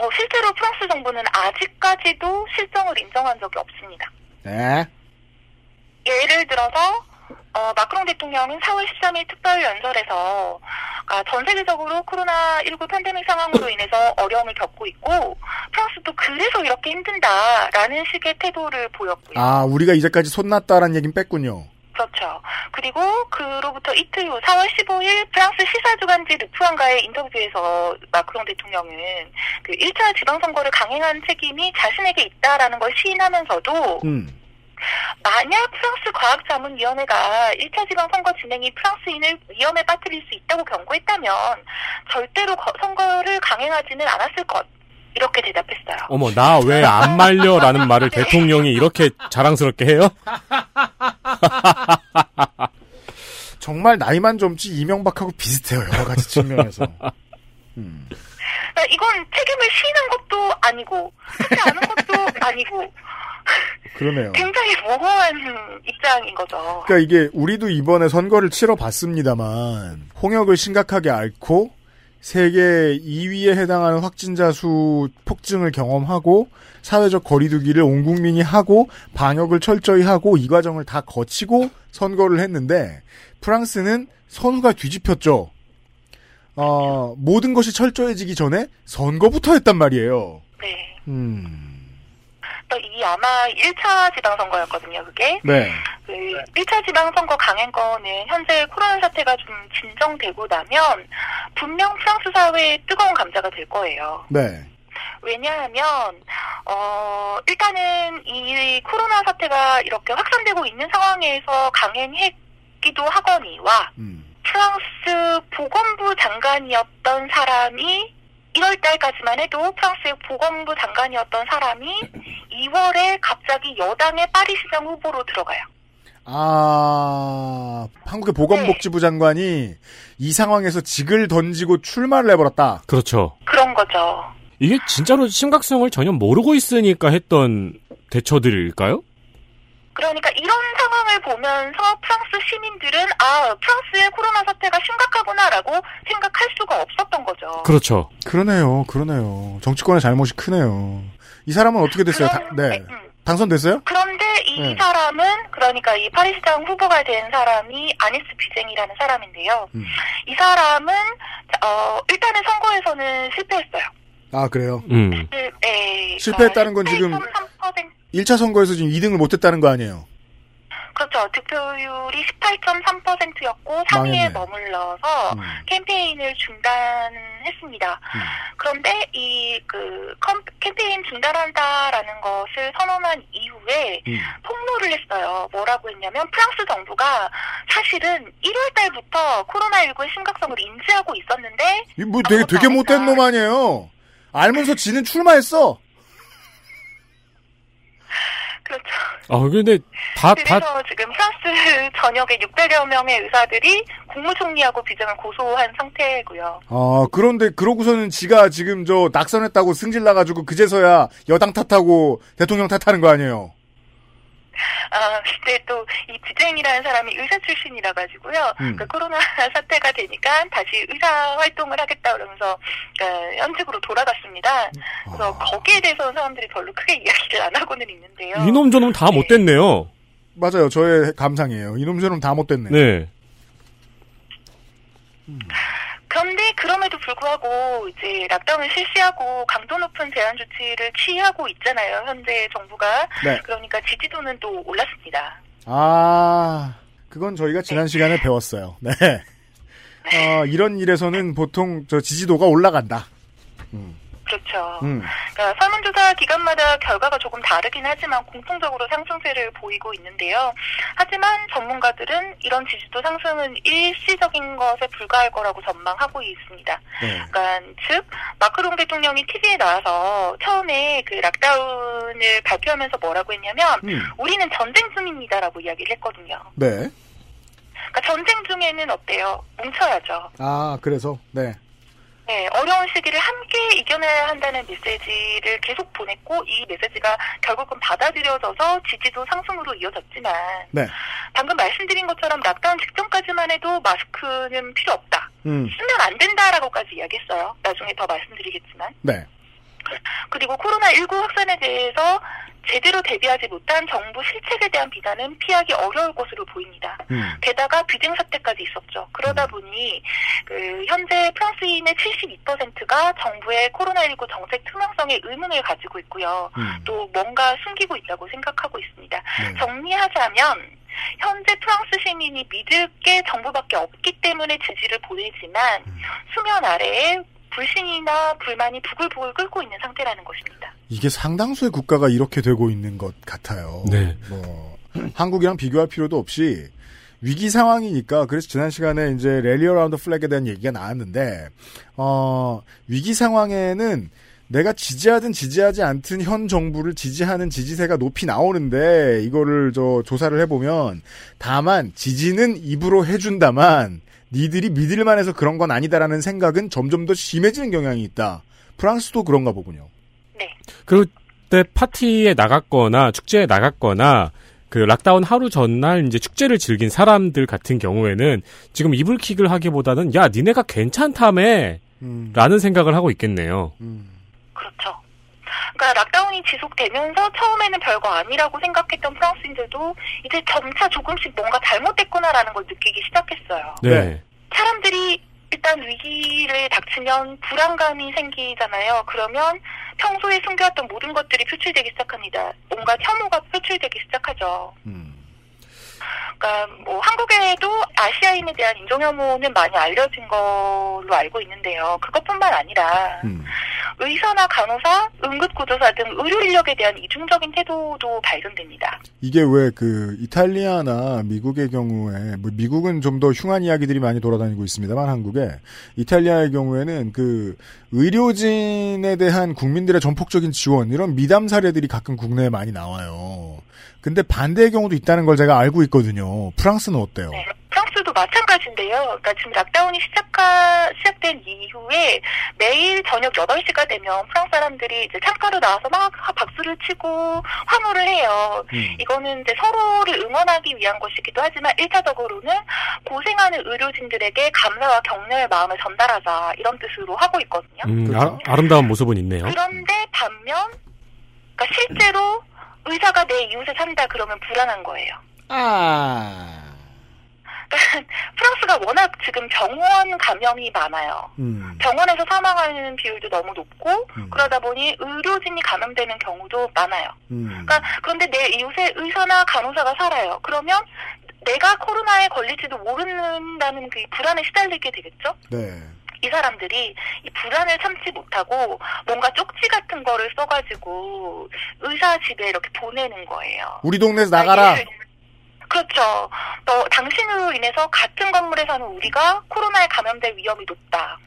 S7: 어, 실제로 프랑스 정부는 아직까지도 실정을 인정한 적이 없습니다.
S2: 네.
S7: 예를 들어서 어, 마크롱 대통령은 4월 13일 특별 연설에서 아, 전 세계적으로 코로나19 팬데믹 상황으로 인해서 어려움을 겪고 있고 프랑스도 그래서 이렇게 힘든다라는 식의 태도를 보였고요.
S2: 아, 우리가 이제까지 손났다라는 얘긴 뺐군요.
S7: 그렇죠. 그리고 그로부터 이틀 후 4월 15일 프랑스 시사주간지 르프안과의 인터뷰에서 마크롱 대통령은 그 1차 지방선거를 강행한 책임이 자신에게 있다라는 걸 시인하면서도
S2: 음.
S7: 만약 프랑스 과학자문위원회가 1차 지방선거 진행이 프랑스인을 위험에 빠뜨릴 수 있다고 경고했다면 절대로 거- 선거를 강행하지는 않았을 것. 이렇게 대답했어요.
S3: 어머, 나 왜 안 말려 라는 말을 대통령이 이렇게 자랑스럽게 해요?
S2: 정말 나이만 젊지 이명박하고 비슷해요, 여러 가지 측면에서. 음.
S7: 그러니까 이건 책임을 시인한 것도 아니고 하지 않은 것도 아니고
S2: 그러네요.
S7: 굉장히 모호한 입장인 거죠.
S2: 그러니까 이게 우리도 이번에 선거를 치러 봤습니다만 홍역을 심각하게 앓고 세계 2위에 해당하는 확진자 수 폭증을 경험하고 사회적 거리두기를 온 국민이 하고 방역을 철저히 하고 이 과정을 다 거치고 선거를 했는데 프랑스는 선후가 뒤집혔죠. 어, 모든 것이 철저해지기 전에 선거부터 했단 말이에요.
S7: 네.
S2: 음.
S7: 또이 아마 1차 지방선거였거든요, 그게.
S2: 네.
S7: 그 1차 지방선거 강행권은 현재 코로나 사태가 좀 진정되고 나면 분명 프랑스 사회에 뜨거운 감자가 될 거예요.
S2: 네.
S7: 왜냐하면 어 일단은 이 코로나 사태가 이렇게 확산되고 있는 상황에서 강행했기도 하거니와
S2: 음.
S7: 프랑스 보건부 장관이었던 사람이 1월 달까지만 해도 프랑스의 보건부 장관이었던 사람이 2월에 갑자기 여당의 파리시장 후보로 들어가요.
S2: 아, 한국의 보건복지부 장관이 이 상황에서 직을 던지고 출마를 해버렸다.
S3: 그렇죠.
S7: 그런 거죠.
S3: 이게 진짜로 심각성을 전혀 모르고 있으니까 했던 대처들일까요?
S7: 그러니까 이런 상황을 보면서 프랑스 시민들은 아 프랑스의 코로나 사태가 심각하구나라고 생각할 수가 없었던 거죠.
S3: 그렇죠.
S2: 그러네요, 그러네요. 정치권의 잘못이 크네요. 이 사람은 어떻게 됐어요? 다- 네. 당선됐어요?
S7: 그런데 이
S2: 네.
S7: 사람은 그러니까 이 파리시장 후보가 된 사람이 아니스 비쟁이라는 사람인데요.
S2: 음.
S7: 이 사람은 어 일단은 선거에서는 실패했어요.
S2: 아, 그래요?
S3: 음.
S7: 실- 네,
S2: 실패했다는 건 지금
S7: 18.3%
S2: 1차 선거에서 지금 2등을 못했다는 거 아니에요?
S7: 그렇죠. 득표율이 18.3%였고 3위에
S2: 망했네.
S7: 머물러서
S2: 음.
S7: 캠페인을 중단했습니다. 그런데 이 그 캠페인 중단한다라는 것을 선언한 이후에
S2: 음.
S7: 폭로를 했어요. 뭐라고 했냐면 프랑스 정부가 사실은 1월 달부터 코로나19의 심각성을 인지하고 있었는데
S2: 이뭐 되게, 되게 못된 놈 아니에요? 알면서 지는 출마했어.
S7: 그렇죠.
S3: 아, 근데 다,
S7: 그래서
S3: 다,
S7: 지금 프랑스 전역의 600여 명의 의사들이 국무총리하고 비정을 고소한 상태고요.
S2: 아, 그런데 그러고서는 지가 지금 저 낙선했다고 승질 나가지고 그제서야 여당 탓하고 대통령 탓하는 거 아니에요?
S7: 아, 근데 또이 비쟁이라는 사람이 의사 출신이라 가지고요.
S2: 음.
S7: 그 코로나 사태가 되니까 다시 의사 활동을 하겠다 그러면서 그 현직으로 돌아갔습니다. 그래서 거기에 대해서는 사람들이 별로 크게 이야기를 안 하고는 있는데요.
S3: 이놈 저놈 다 못됐네요.
S2: 맞아요. 저의 감상이에요. 이놈 저놈 다 못됐네.
S3: 네.
S7: 그럼에도 불구하고 이제 락다운을 실시하고 강도 높은 제한 조치를 취하고 있잖아요. 현재 정부가.
S2: 네.
S7: 그러니까 지지도는 또 올랐습니다.
S2: 아, 그건 저희가 지난 시간에 배웠어요. 네. 어, 이런 일에서는 보통 저 지지도가 올라간다.
S7: 그렇죠.
S2: 음.
S7: 그러니까 설문조사 기간마다 결과가 조금 다르긴 하지만 공통적으로 상승세를 보이고 있는데요. 하지만 전문가들은 이런 지지도 상승은 일시적인 것에 불과할 거라고 전망하고 있습니다.
S2: 네.
S7: 그러니까 즉 마크롱 대통령이 TV에 나와서 처음에 그 락다운을 발표하면서 뭐라고 했냐면
S2: 음.
S7: 우리는 전쟁 중입니다라고 이야기를 했거든요.
S2: 네.
S7: 그러니까 전쟁 중에는 어때요? 뭉쳐야죠.
S2: 아, 그래서, 네.
S7: 네, 어려운 시기를 함께 이겨내야 한다는 메시지를 계속 보냈고 이 메시지가 결국은 받아들여져서 지지도 상승으로 이어졌지만
S2: 네.
S7: 방금 말씀드린 것처럼 락다운 직전까지만 해도 마스크는 필요 없다.
S2: 음.
S7: 쓰면 안 된다라고까지 이야기했어요. 나중에 더 말씀드리겠지만.
S2: 네.
S7: 그리고 코로나19 확산에 대해서 제대로 대비하지 못한 정부 실책에 대한 비난은 피하기 어려울 것으로 보입니다.
S2: 음.
S7: 게다가 비등 사태까지 있었죠. 그러다 보니 그 현재 프랑스인의 72%가 정부의 코로나19 정책 투명성에 의문을 가지고 있고요.
S2: 음.
S7: 또 뭔가 숨기고 있다고 생각하고 있습니다.
S2: 네.
S7: 정리하자면 현재 프랑스 시민이 믿을 게 정부밖에 없기 때문에 지지를 보내지만
S2: 음.
S7: 수면 아래에 불신이나 불만이 부글부글 끓고 있는 상태라는 것입니다.
S2: 이게 상당수의 국가가 이렇게 되고 있는 것 같아요.
S3: 네.
S2: 뭐 한국이랑 비교할 필요도 없이 위기 상황이니까 그래서 지난 시간에 이제 rally around flag에 대한 얘기가 나왔는데 어 위기 상황에는 내가 지지하든 지지하지 않든 현 정부를 지지하는 지지세가 높이 나오는데 이거를 저 조사를 해보면 다만 지지는 입으로 해준다만 니들이 믿을만해서 그런 건 아니다라는 생각은 점점 더 심해지는 경향이 있다. 프랑스도 그런가 보군요.
S3: 그리고 때 파티에 나갔거나 축제에 나갔거나 그 lockdown 하루 전날 이제 축제를 즐긴 사람들 같은 경우에는 지금 이불킥을 하기보다는 야 니네가 괜찮다며
S2: 음,
S3: 라는 생각을 하고 있겠네요.
S2: 음.
S7: 그렇죠. 그러니까 lockdown이 지속되면서 처음에는 별거 아니라고 생각했던 프랑스인들도 이제 점차 조금씩 뭔가 잘못됐구나라는 걸 느끼기 시작했어요.
S3: 네.
S7: 사람들이 일단 위기를 닥치면 불안감이 생기잖아요. 그러면 평소에 숨겨왔던 모든 것들이 표출되기 시작합니다. 뭔가 혐오가 표출되기 시작하죠.
S2: 음.
S7: 그러니까 뭐 한국에도 아시아인에 대한 인종 혐오는 많이 알려진 걸로 알고 있는데요. 그것뿐만 아니라
S2: 음.
S7: 의사나 간호사, 응급구조사 등 의료 인력에 대한 이중적인 태도도 발견됩니다.
S2: 이게 왜 그 이탈리아나 미국의 경우에 뭐 미국은 좀 더 흉한 이야기들이 많이 돌아다니고 있습니다만 한국에 이탈리아의 경우에는 그 의료진에 대한 국민들의 전폭적인 지원 이런 미담 사례들이 가끔 국내에 많이 나와요. 근데 반대의 경우도 있다는 걸 제가 알고 있거든요. 프랑스는 어때요?
S7: 네. 프랑스도 마찬가지인데요. 그러니까 지금 락다운이 시작하, 시작된 이후에 매일 저녁 8시가 되면 프랑스 사람들이 이제 창가로 나와서 막 박수를 치고 환호를 해요.
S2: 음.
S7: 이거는 이제 서로를 응원하기 위한 것이기도 하지만 1차적으로는 고생하는 의료진들에게 감사와 격려의 마음을 전달하자 이런 뜻으로 하고 있거든요.
S3: 음,
S2: 그렇죠.
S3: 아, 름다운 모습은 있네요.
S7: 그런데 반면 그러니까 실제로 의사가 내 이웃에 산다 그러면 불안한 거예요.
S2: 아.
S7: 프랑스가 워낙 지금 병원 감염이 많아요.
S2: 음.
S7: 병원에서 사망하는 비율도 너무 높고
S2: 음.
S7: 그러다 보니 의료진이 감염되는 경우도 많아요.
S2: 음.
S7: 그러니까 그런데 내 이웃에 의사나 간호사가 살아요. 그러면 내가 코로나에 걸릴지도 모른다는 그 불안에 시달리게 되겠죠.
S2: 네.
S7: 이 사람들이 이 불안을 참지 못하고 뭔가 쪽지 같은 거를 써가지고 의사 집에 이렇게 보내는 거예요.
S2: 우리 동네에서 나가라.
S7: 그렇죠. 너 당신으로 인해서 같은 건물에 사는 우리가 코로나에 감염될 위험이 높다.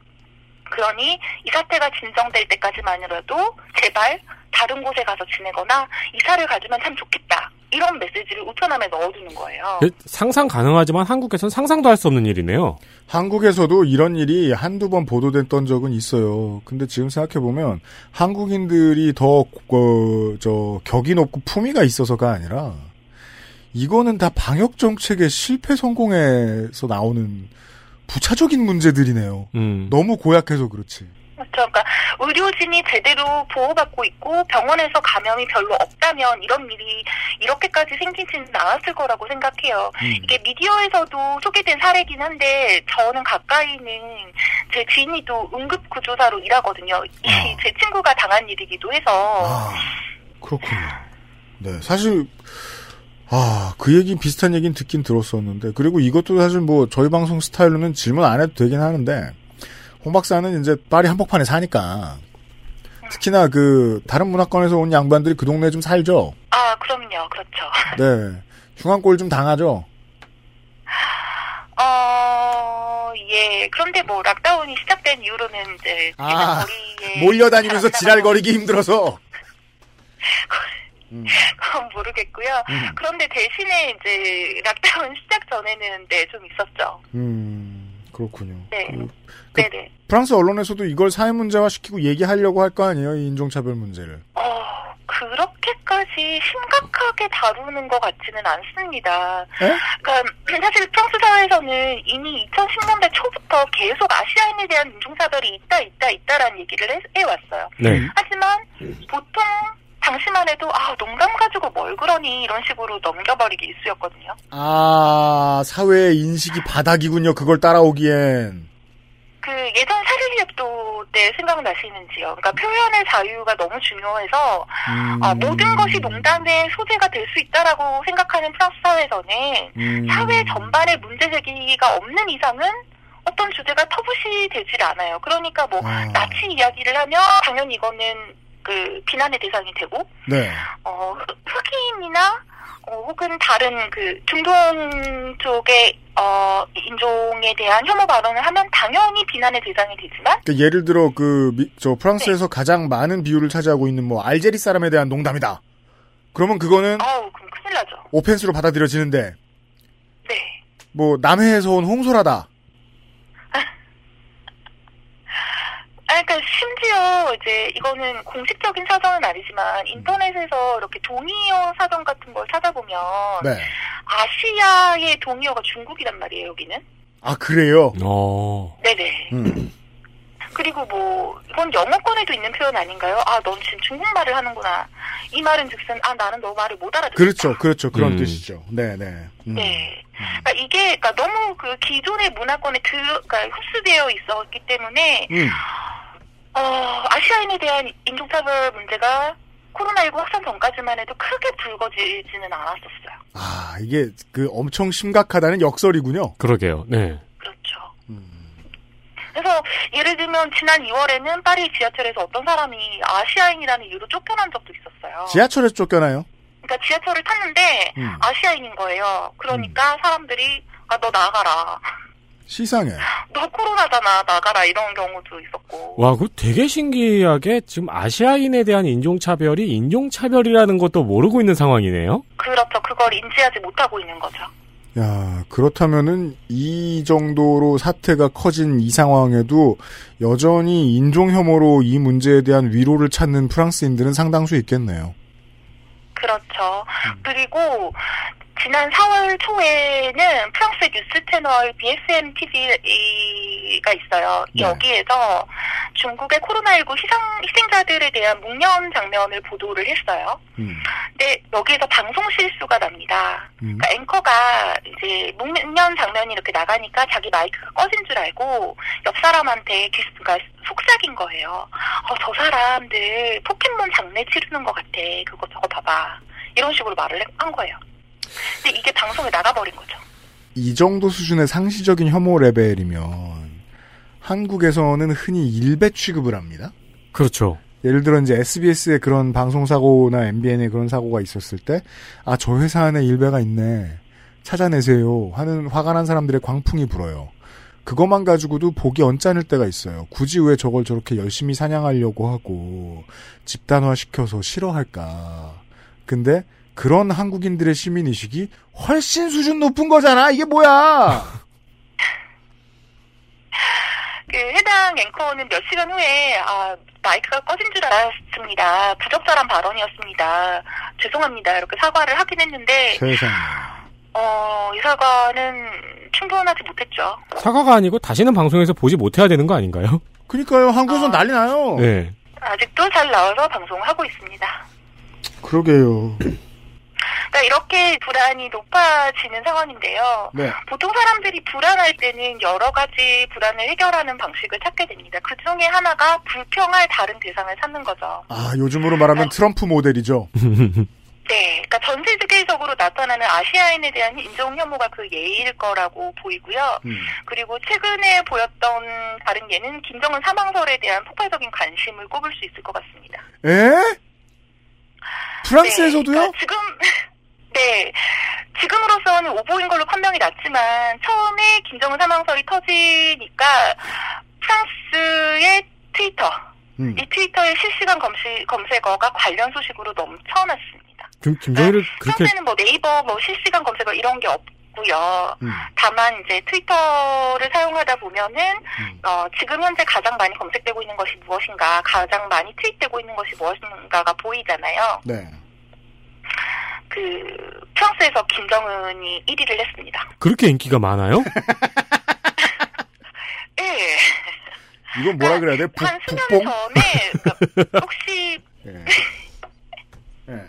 S7: 그러니 이 사태가 진정될 때까지만이라도 제발 다른 곳에 가서 지내거나 이사를 가주면 참 좋겠다. 이런 메시지를 우편함에 넣어두는 거예요.
S3: 그 상상 가능하지만 한국에선 상상도 할 수 없는 일이네요.
S2: 한국에서도 이런 일이 한두 번 보도됐던 적은 있어요. 근데 지금 생각해보면 한국인들이 더, 어, 저, 격이 높고 품위가 있어서가 아니라 이거는 다 방역 정책의 실패 성공에서 나오는 부차적인 문제들이네요.
S3: 음.
S2: 너무 고약해서 그렇지.
S7: 그렇죠. 그러니까 의료진이 제대로 보호받고 있고 병원에서 감염이 별로 없다면 이런 일이 이렇게까지 생기지는 않았을 거라고 생각해요.
S2: 음.
S7: 이게 미디어에서도 소개된 사례긴 한데 저는 가까이 는 제 지인이도 응급구조사로 일하거든요. 이
S2: 아.
S7: 제 친구가 당한 일이기도 해서
S2: 아, 그렇군요. 네, 사실, 아, 그 얘기, 비슷한 얘기는 듣긴 들었었는데, 그리고 이것도 사실 뭐, 저희 방송 스타일로는 질문 안 해도 되긴 하는데, 홍 박사는 이제 파리 한복판에 사니까, 특히나 그, 다른 문화권에서 온 양반들이 그 동네에 좀 살죠?
S7: 아 그럼요. 그렇죠.
S2: 네. 중앙골 좀 당하죠?
S7: 어, 예. 그런데 뭐 lockdown이 시작된 이후로는 이제
S2: 아,
S7: 거리에
S2: 몰려다니면서
S7: 잘
S2: 지랄거리기 힘들어서. 음.
S7: 그건 모르겠고요.
S2: 음.
S7: 그런데 대신에 이제 lockdown 시작 전에는 네 좀 있었죠.
S2: 음, 그렇군요.
S7: 네.
S2: 그, 그
S7: 네네.
S2: 프랑스 언론에서도 이걸 사회 문제화 시키고 얘기하려고 할 거 아니에요, 이 인종차별 문제를.
S7: 어, 그렇게까지 심각하게 다루는 것 같지는 않습니다.
S2: 에?
S7: 그러니까 사실 프랑스 사회에서 한국에서는 이미 2010년대 초부터 계속 아시아인에 대한 인종차별이 있다, 있다, 있다라는 얘기를 해, 해왔어요.
S3: 네.
S7: 하지만 보통 당시만 해도 아 농담 가지고 뭘 그러니 이런 식으로 넘겨버리기 일쑤였거든요.
S2: 아, 사회의 인식이 바닥이군요. 그걸 따라오기엔.
S7: 그 예전 사립예도 때 생각나시는지요? 그러니까 표현의 자유가 너무 중요해서
S2: 음.
S7: 아, 모든 것이 농담의 소재가 될 수 있다라고 생각하는 프랑스 사회에서는
S2: 음.
S7: 사회 전반의 문제 제기가 없는 이상은 어떤 주제가 터부시 되질 않아요. 그러니까 뭐
S2: 아.
S7: 나치 이야기를 하면 당연히 이거는 그 비난의 대상이 되고
S2: 네.
S7: 어, 흑- 흑인이나 어, 혹은 다른 그 중동 쪽의 어, 인종에 대한 혐오 발언을 하면 당연히 비난의 대상이 되지만
S2: 그 예를 들어 그 저 프랑스에서 가장 많은 비율을 차지하고 있는 뭐 알제리 사람에 대한 농담이다. 그러면 그거는
S7: 아우 그럼 큰일 나죠.
S2: 오펜스로 받아들여지는데
S7: 네.
S2: 뭐 남해에서 온 홍소라다.
S7: 아, 그러니까 심지어 이제 이거는 공식적인 사전은 아니지만 인터넷에서 이렇게 동의어 사전 같은 걸 찾아보면
S2: 네.
S7: 아시아의 동의어가 중국이란 말이에요 여기는.
S2: 아 그래요.
S3: 어.
S7: 네네.
S2: 음.
S7: 그리고 뭐 이건 영어권에도 있는 표현 아닌가요? 아, 넌 지금 중국말을 하는구나. 이 말은 즉슨 아 나는 너 말을 못 알아듣겠다.
S2: 그렇죠, 그렇죠, 그런
S3: 음.
S2: 뜻이죠. 네, 네. 음.
S7: 네. 그러니까 이게 그러니까 너무 그 기존의 문화권에 들, 그러니까 흡수되어 있었기 때문에
S2: 음.
S7: 어, 아시아인에 대한 인종차별 문제가 코로나19 확산 전까지만 해도 크게 불거지지는 않았었어요.
S2: 아 이게 그 엄청 심각하다는 역설이군요.
S3: 그러게요. 네.
S7: 그렇죠.
S2: 음.
S7: 그래서 예를 들면 지난 2월에는 파리 지하철에서 어떤 사람이 아시아인이라는 이유로 쫓겨난 적도 있었어요.
S2: 지하철에서 쫓겨나요?
S7: 그러니까 지하철을 탔는데
S2: 음.
S7: 아시아인인 거예요. 그러니까 사람들이 아 너 나가라.
S2: 시상해.
S7: 너 코로나잖아. 나가라. 이런 경우도 있었고.
S3: 와, 그 되게 신기하게 지금 아시아인에 대한 인종차별이 인종차별이라는 것도 모르고 있는 상황이네요.
S7: 그렇죠. 그걸 인지하지 못하고 있는 거죠.
S2: 야 그렇다면은 이 정도로 사태가 커진 이 상황에도 여전히 인종 혐오로 이 문제에 대한 위로를 찾는 프랑스인들은 상당수 있겠네요.
S7: 그렇죠. 그리고 지난 4월 초에는 프랑스 뉴스 채널 BFM TV가 있어요.
S2: 네.
S7: 여기에서 중국의 코로나19 희생, 희생자들에 대한 묵념 장면을 보도를 했어요.
S2: 음.
S7: 근데 여기에서 방송 실수가 납니다.
S2: 음.
S7: 그러니까 앵커가 이제 묵념 장면이 이렇게 나가니까 자기 마이크가 꺼진 줄 알고 옆 사람한테 기스, 그러니까 속삭인 거예요. 어, 저 사람들 포켓몬 장례 치르는 것 같아. 그거 저거 봐봐. 이런 식으로 말을 한 거예요. 근데 이게 방송에 나가버린 거죠.
S2: 이 정도 수준의 상시적인 혐오 레벨이면 한국에서는 흔히 일배 취급을 합니다.
S3: 그렇죠.
S2: 예를 들어 이제 SBS의 그런 방송 사고나 MBN의 그런 사고가 있었을 때, 아, 저 회사 안에 일배가 있네. 찾아내세요. 하는 화가 난 사람들의 광풍이 불어요. 그것만 가지고도 보기 언짢을 때가 있어요. 굳이 왜 저걸 저렇게 열심히 사냥하려고 하고, 집단화 시켜서 싫어할까. 근데, 그런 한국인들의 시민의식이 훨씬 수준 높은 거잖아! 이게 뭐야!
S7: 그 해당 앵커는 몇 시간 후에 아 마이크가 꺼진 줄 알았습니다. 부적절한 발언이었습니다. 죄송합니다. 이렇게 사과를 하긴 했는데
S2: 세상에.
S7: 어, 이 사과는 충분하지 못했죠.
S3: 사과가 아니고 다시는 방송에서 보지 못해야 되는 거 아닌가요?
S2: 그니까요, 한국에선 난리 나요!
S3: 네.
S7: 아직도 잘 나와서 방송을 하고 있습니다.
S2: 그러게요.
S7: 그러니까 이렇게 불안이 높아지는 상황인데요.
S2: 네.
S7: 보통 사람들이 불안할 때는 여러 가지 불안을 해결하는 방식을 찾게 됩니다. 그 중에 하나가 불평할 다른 대상을 찾는 거죠.
S2: 아, 요즘으로 말하면 트럼프 모델이죠.
S7: 네, 그러니까 전 세계적으로 나타나는 아시아인에 대한 인종 혐오가 그 예일 거라고 보이고요.
S2: 음.
S7: 그리고 최근에 보였던 다른 예는 김정은 사망설에 대한 폭발적인 관심을 꼽을 수 있을 것 같습니다.
S2: 에? 프랑스에서도요?
S7: 네, 그러니까 지금 네. 지금으로서는 오보인 걸로 판명이 났지만 처음에 김정은 사망설이 터지니까 프랑스의 트위터
S2: 음.
S7: 이 트위터의 실시간 검시, 검색어가 관련 소식으로 넘쳐났습니다.
S3: 김, 김정일을 그렇게
S7: 평소에는 뭐 네이버 뭐 실시간 검색어 이런 게 없고 요.
S2: 음.
S7: 다만 이제 트위터를 사용하다 보면은
S2: 음.
S7: 어, 지금 현재 가장 많이 검색되고 있는 것이 무엇인가, 가장 많이 트윗되고 있는 것이 무엇인가가 보이잖아요.
S2: 네.
S7: 그 프랑스에서 김정은이 1위를 했습니다.
S3: 그렇게 인기가 많아요?
S7: 예.
S2: 이건 뭐라 그래야 돼? 북,
S7: 한 수년
S2: 북봉?
S7: 전에 그러니까 혹시
S2: 예. 예.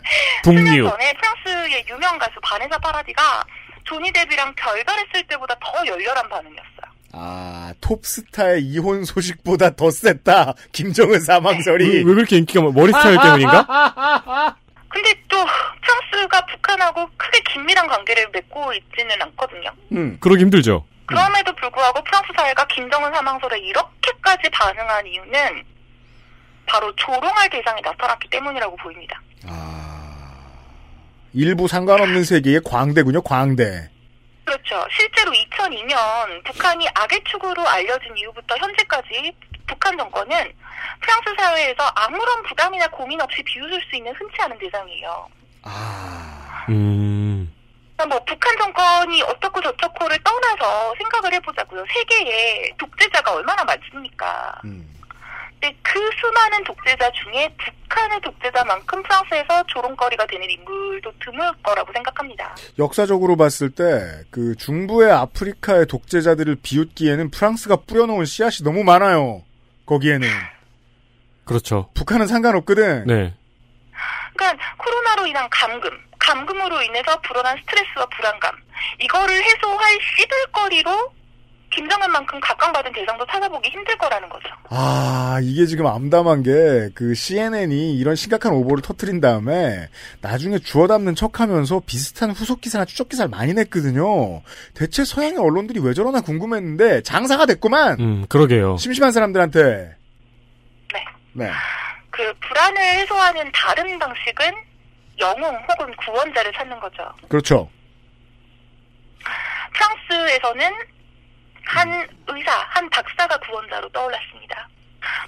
S7: 수년
S3: 북류.
S7: 전에 프랑스의 유명 가수 바네사 파라디가 조니 데뷔랑 결별했을 때보다 더 열렬한 반응이었어요.
S2: 아, 톱스타의 이혼 소식보다 더 셌다. 김정은 사망설이.
S3: 왜, 왜 그렇게 인기가 많- 머리 스타일 때문인가?
S7: 근데 또 프랑스가 북한하고 크게 긴밀한 관계를 맺고 있지는 않거든요.
S2: 음.
S3: 그러기 힘들죠.
S7: 그럼에도 불구하고 프랑스 사회가 김정은 사망설에 이렇게까지 반응한 이유는 바로 조롱할 대상이 나타났기 때문이라고 보입니다.
S2: 일부 상관없는 세계의 광대군요, 광대.
S7: 그렇죠. 실제로 2002년 북한이 악의 축으로 알려진 이후부터 현재까지 북한 정권은 프랑스 사회에서 아무런 부담이나 고민 없이 비웃을 수 있는 흔치 않은 대상이에요.
S3: 음.
S7: 그러니까 뭐 북한 정권이 어떻고 저쩌고를 떠나서 생각을 해보자고요. 세계에 독재자가 얼마나 많습니까? 근데 그 수많은 독재자 중에 북한의 독재자만큼 프랑스에서 조롱거리가 되는 인물도 드물 거라고 생각합니다.
S2: 역사적으로 봤을 때, 그 중부의 아프리카의 독재자들을 비웃기에는 프랑스가 뿌려놓은 씨앗이 너무 많아요. 거기에는.
S3: 그렇죠.
S2: 북한은 상관없거든.
S3: 네.
S7: 그러니까 코로나로 인한 감금, 감금으로 인해서 불어난 스트레스와 불안감, 이거를 해소할 씹을거리로 김정은만큼 각광받은 대상도 찾아보기 힘들 거라는 거죠.
S2: 아, 이게 지금 암담한 게, 그 CNN이 이런 심각한 오보를 터트린 다음에, 나중에 주워 담는 척 하면서 비슷한 후속 기사나 추적 기사를 많이 냈거든요. 대체 서양의 언론들이 왜 저러나 궁금했는데, 장사가 됐구만!
S3: 음, 그러게요.
S2: 심심한 사람들한테.
S7: 네.
S2: 네.
S7: 그 불안을 해소하는 다른 방식은 영웅 혹은 구원자를 찾는 거죠.
S2: 그렇죠.
S7: 프랑스에서는 한 의사, 한 박사가 구원자로 떠올랐습니다.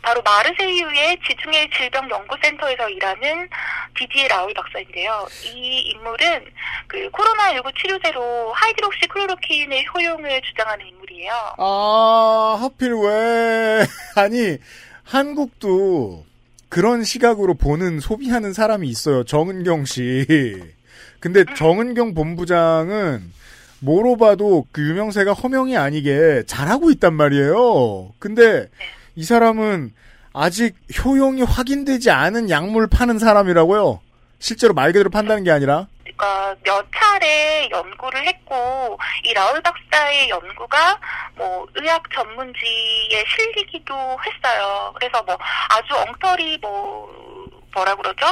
S7: 바로 마르세유의 지중해 질병 연구센터에서 일하는 디디에 라울 박사인데요. 이 인물은 그 코로나19 치료제로 hydroxychloroquine의 효용을 주장하는 인물이에요.
S2: 아, 하필 왜, 아니, 한국도 그런 시각으로 보는, 소비하는 사람이 있어요. 정은경 씨. 근데 정은경 본부장은 뭐로 봐도 그 유명세가 허명이 아니게 잘하고 있단 말이에요. 근데 이 사람은 아직 효용이 확인되지 않은 약물 파는 사람이라고요. 실제로 말 그대로 판다는 게 아니라.
S7: 그러니까 몇 차례 연구를 했고 이 라울 박사의 연구가 뭐 의학 전문지에 실리기도 했어요. 그래서 뭐 아주 엉터리 뭐 뭐라 그러죠?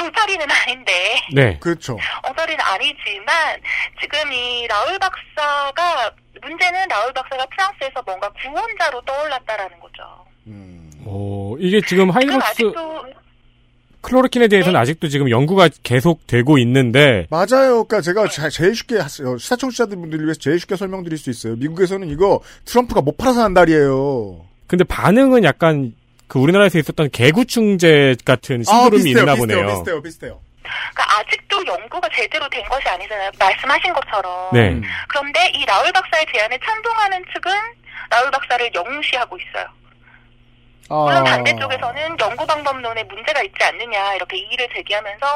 S7: 음, 똥파리는 아닌데
S3: 네.
S2: 그렇죠.
S7: 엉터리는 아니지만 지금 이 라울 박사가 문제는 라울 박사가 프랑스에서 뭔가 구원자로 떠올랐다라는 거죠.
S3: 어, 이게 지금
S7: 아직도
S3: 클로로킨에 대해서는 아직도 지금 연구가 계속 되고 있는데
S2: 맞아요. 그러니까 제가 자- 제일 쉽게 하- 시사 청취자분들을 위해서 제일 쉽게 설명드릴 수 있어요. 미국에서는 이거 트럼프가 못 팔아서 한 달이에요.
S3: 근데 반응은 약간 그 우리나라에서 있었던 개구충제 같은 신도름이
S2: 비슷해요,
S3: 있나
S2: 비슷해요,
S3: 보네요.
S2: 비슷해요, 비슷해요.
S7: 그러니까 아직도 연구가 제대로 된 것이 아니잖아요. 말씀하신 것처럼.
S3: 네.
S7: 그런데 이 라울 박사의 제안에 찬동하는 측은 라울 박사를 영시하고 있어요. 물론 반대쪽에서는 연구 방법론에 문제가 있지 않느냐 이렇게 이의를 제기하면서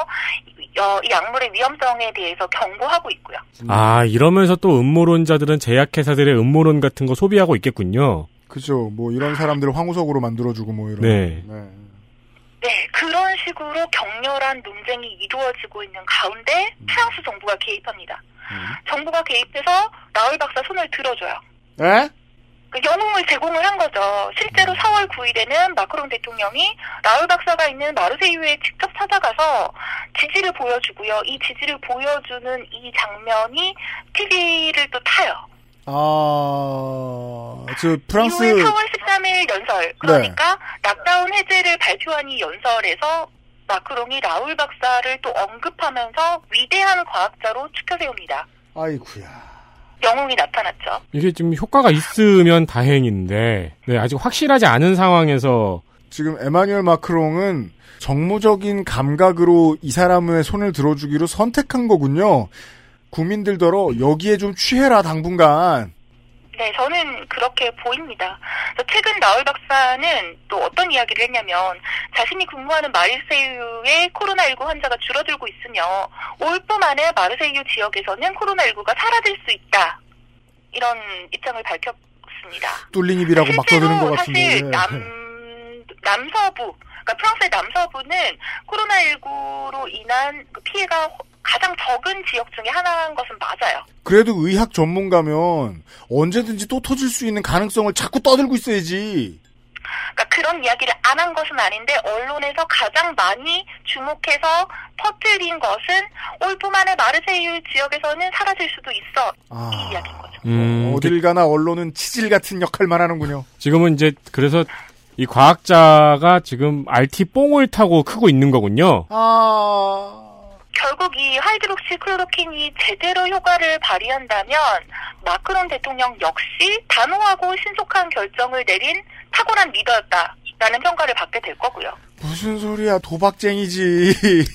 S7: 이- 어, 이 약물의 위험성에 대해서 경고하고 있고요.
S3: 아 이러면서 또 음모론자들은 제약회사들의 음모론 같은 거 소비하고 있겠군요.
S2: 그죠. 뭐 이런 사람들을 황우석으로 만들어주고 뭐 이런.
S3: 네.
S7: 네, 그런 식으로 격렬한 논쟁이 이루어지고 있는 가운데 프랑스 정부가 개입합니다. 정부가 개입해서 라울 박사 손을 들어줘요.
S2: 에?
S7: 그 영웅을 제공을 한 거죠. 실제로 4월 9일에는 마크롱 대통령이 라울 박사가 있는 마르세유에 직접 찾아가서 지지를 보여주고요. 이 지지를 보여주는 이 장면이 TV를 또 타요.
S2: 아, 저 프랑스
S7: 이후에 4월 13일 연설. 그러니까 락다운 해제를 발표한 이 연설에서 마크롱이 라울 박사를 또 언급하면서 위대한 과학자로 추켜 세웁니다.
S2: 아이쿠야.
S7: 영웅이 나타났죠.
S3: 이게 지금 효과가 있으면 다행인데 네, 아직 확실하지 않은 상황에서
S2: 지금 에마뉴엘 마크롱은 정무적인 감각으로 이 사람의 손을 들어주기로 선택한 거군요. 국민들더러 여기에 좀 취해라 당분간.
S7: 네, 저는 그렇게 보입니다. 최근 나얼 박사는 또 어떤 이야기를 했냐면 자신이 근무하는 마르세유의 코로나19 환자가 줄어들고 있으며 올봄 안에 마르세유 지역에서는 코로나19가 사라질 수 있다. 이런 입장을 밝혔습니다.
S2: 뚫린 입이라고 막 떠드는 것 같은데.
S7: 사실 남 남서부, 그러니까 프랑스의 남서부는 코로나19로 인한 그 피해가 가장 적은 지역 중에 하나인 것은 맞아요.
S2: 그래도 의학 전문가면 언제든지 또 터질 수 있는 가능성을 자꾸 떠들고 있어야지.
S7: 그러니까 그런 이야기를 안 한 것은 아닌데 언론에서 가장 많이 주목해서 퍼뜨린 것은 안에 마르세유 지역에서는 사라질 수도 있어
S2: 아,
S7: 이 이야기인 거죠.
S3: 음,
S2: 어딜 가나 언론은 치질 같은 역할만 하는군요.
S3: 지금은 이제 그래서 이 과학자가 지금 RT 뽕을 타고 크고 있는 거군요.
S2: 아.
S7: 결국 이 hydroxychloroquine이 제대로 효과를 발휘한다면 마크롱 대통령 역시 단호하고 신속한 결정을 내린 탁월한 리더였다라는 평가를 받게 될 거고요.
S2: 무슨 소리야, 도박쟁이지.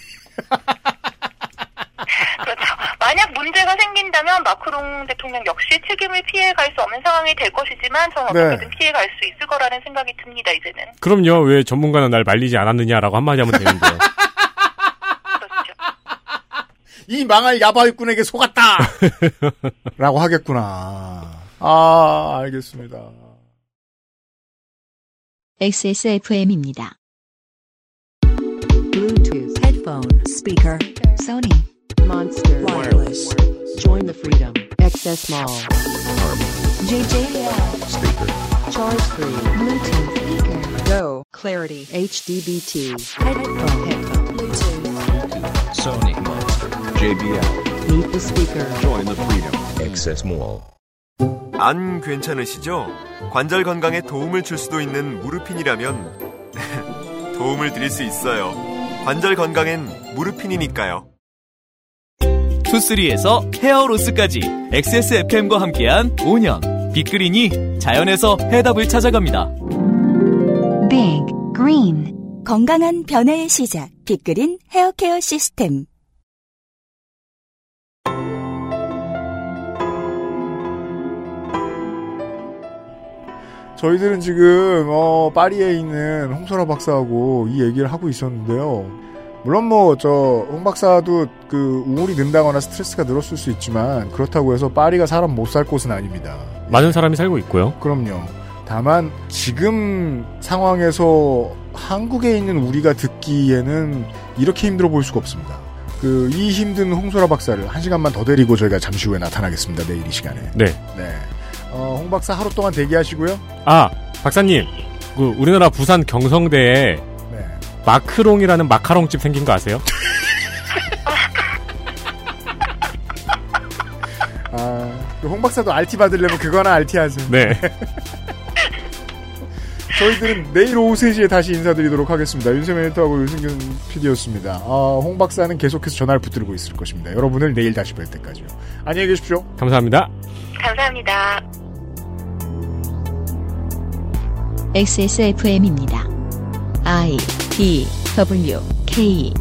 S7: 그렇죠. 만약 문제가 생긴다면 마크롱 대통령 역시 책임을 피해갈 수 없는 상황이 될 것이지만 저는
S3: 네.
S7: 어떻게든 피해갈 수 있을 거라는 생각이 듭니다. 이제는.
S3: 그럼요. 왜 전문가는 날 말리지 않았느냐라고 한마디 하면 되는데요.
S2: 이 망할 야바위꾼에게 속았다! 라고 하겠구나. 아, 알겠습니다.
S1: XSFM입니다.
S9: Bluetooth headphone speaker Sony Monster wireless. Join the freedom. XS Mall. JJL speaker. Charge free. Bluetooth speaker. Go. Clarity. HDBT. Headphone. Headphone. Bluetooth.
S10: Sony Monster. JBL.
S9: Meet the speaker.
S10: Join the freedom. XS Mall.
S4: 안 괜찮으시죠? 관절 건강에 도움을 줄 수도 있는 무르핀이라면 도움을 드릴 수 있어요. 관절 건강엔 무르핀이니까요.
S11: 투쓰리에서 헤어로스까지 XSFM과 함께한 5년 빅그린이 자연에서 해답을 찾아갑니다.
S6: Big Green 건강한 변화의 시작 빅그린 헤어케어 시스템
S2: 저희들은 지금 어, 파리에 있는 홍소라 박사하고 이 얘기를 하고 있었는데요. 물론 뭐 저 홍 박사도 그 우울이 는다거나 스트레스가 늘었을 수 있지만 그렇다고 해서 파리가 사람 못 살 곳은 아닙니다.
S3: 많은 사람이 살고 있고요.
S2: 그럼요. 다만 지금 상황에서 한국에 있는 우리가 듣기에는 이렇게 힘들어 보일 수가 없습니다. 그 이 힘든 홍소라 박사를 한 시간만 더 데리고 저희가 잠시 후에 나타나겠습니다. 내일 이 시간에.
S3: 네.
S2: 네. 어, 홍 박사 하루 동안 대기하시고요.
S3: 아, 박사님. 그 우리나라 부산 경성대에
S2: 네.
S3: 마크롱이라는 마카롱집 생긴 거 아세요?
S2: 아, 그홍 박사도 알티 받으려면 그거나 알티 하세요.
S3: 네.
S2: 저희들은 내일 오후 3시에 다시 인사드리도록 하겠습니다. 윤세민 에디터하고 유승균 PD였습니다. 아, 홍 박사는 계속해서 전화를 붙들고 있을 것입니다. 여러분을 내일 다시 뵐 때까지요. 안녕히 계십시오.
S3: 감사합니다.
S7: 감사합니다.
S1: XSFM입니다. I D W K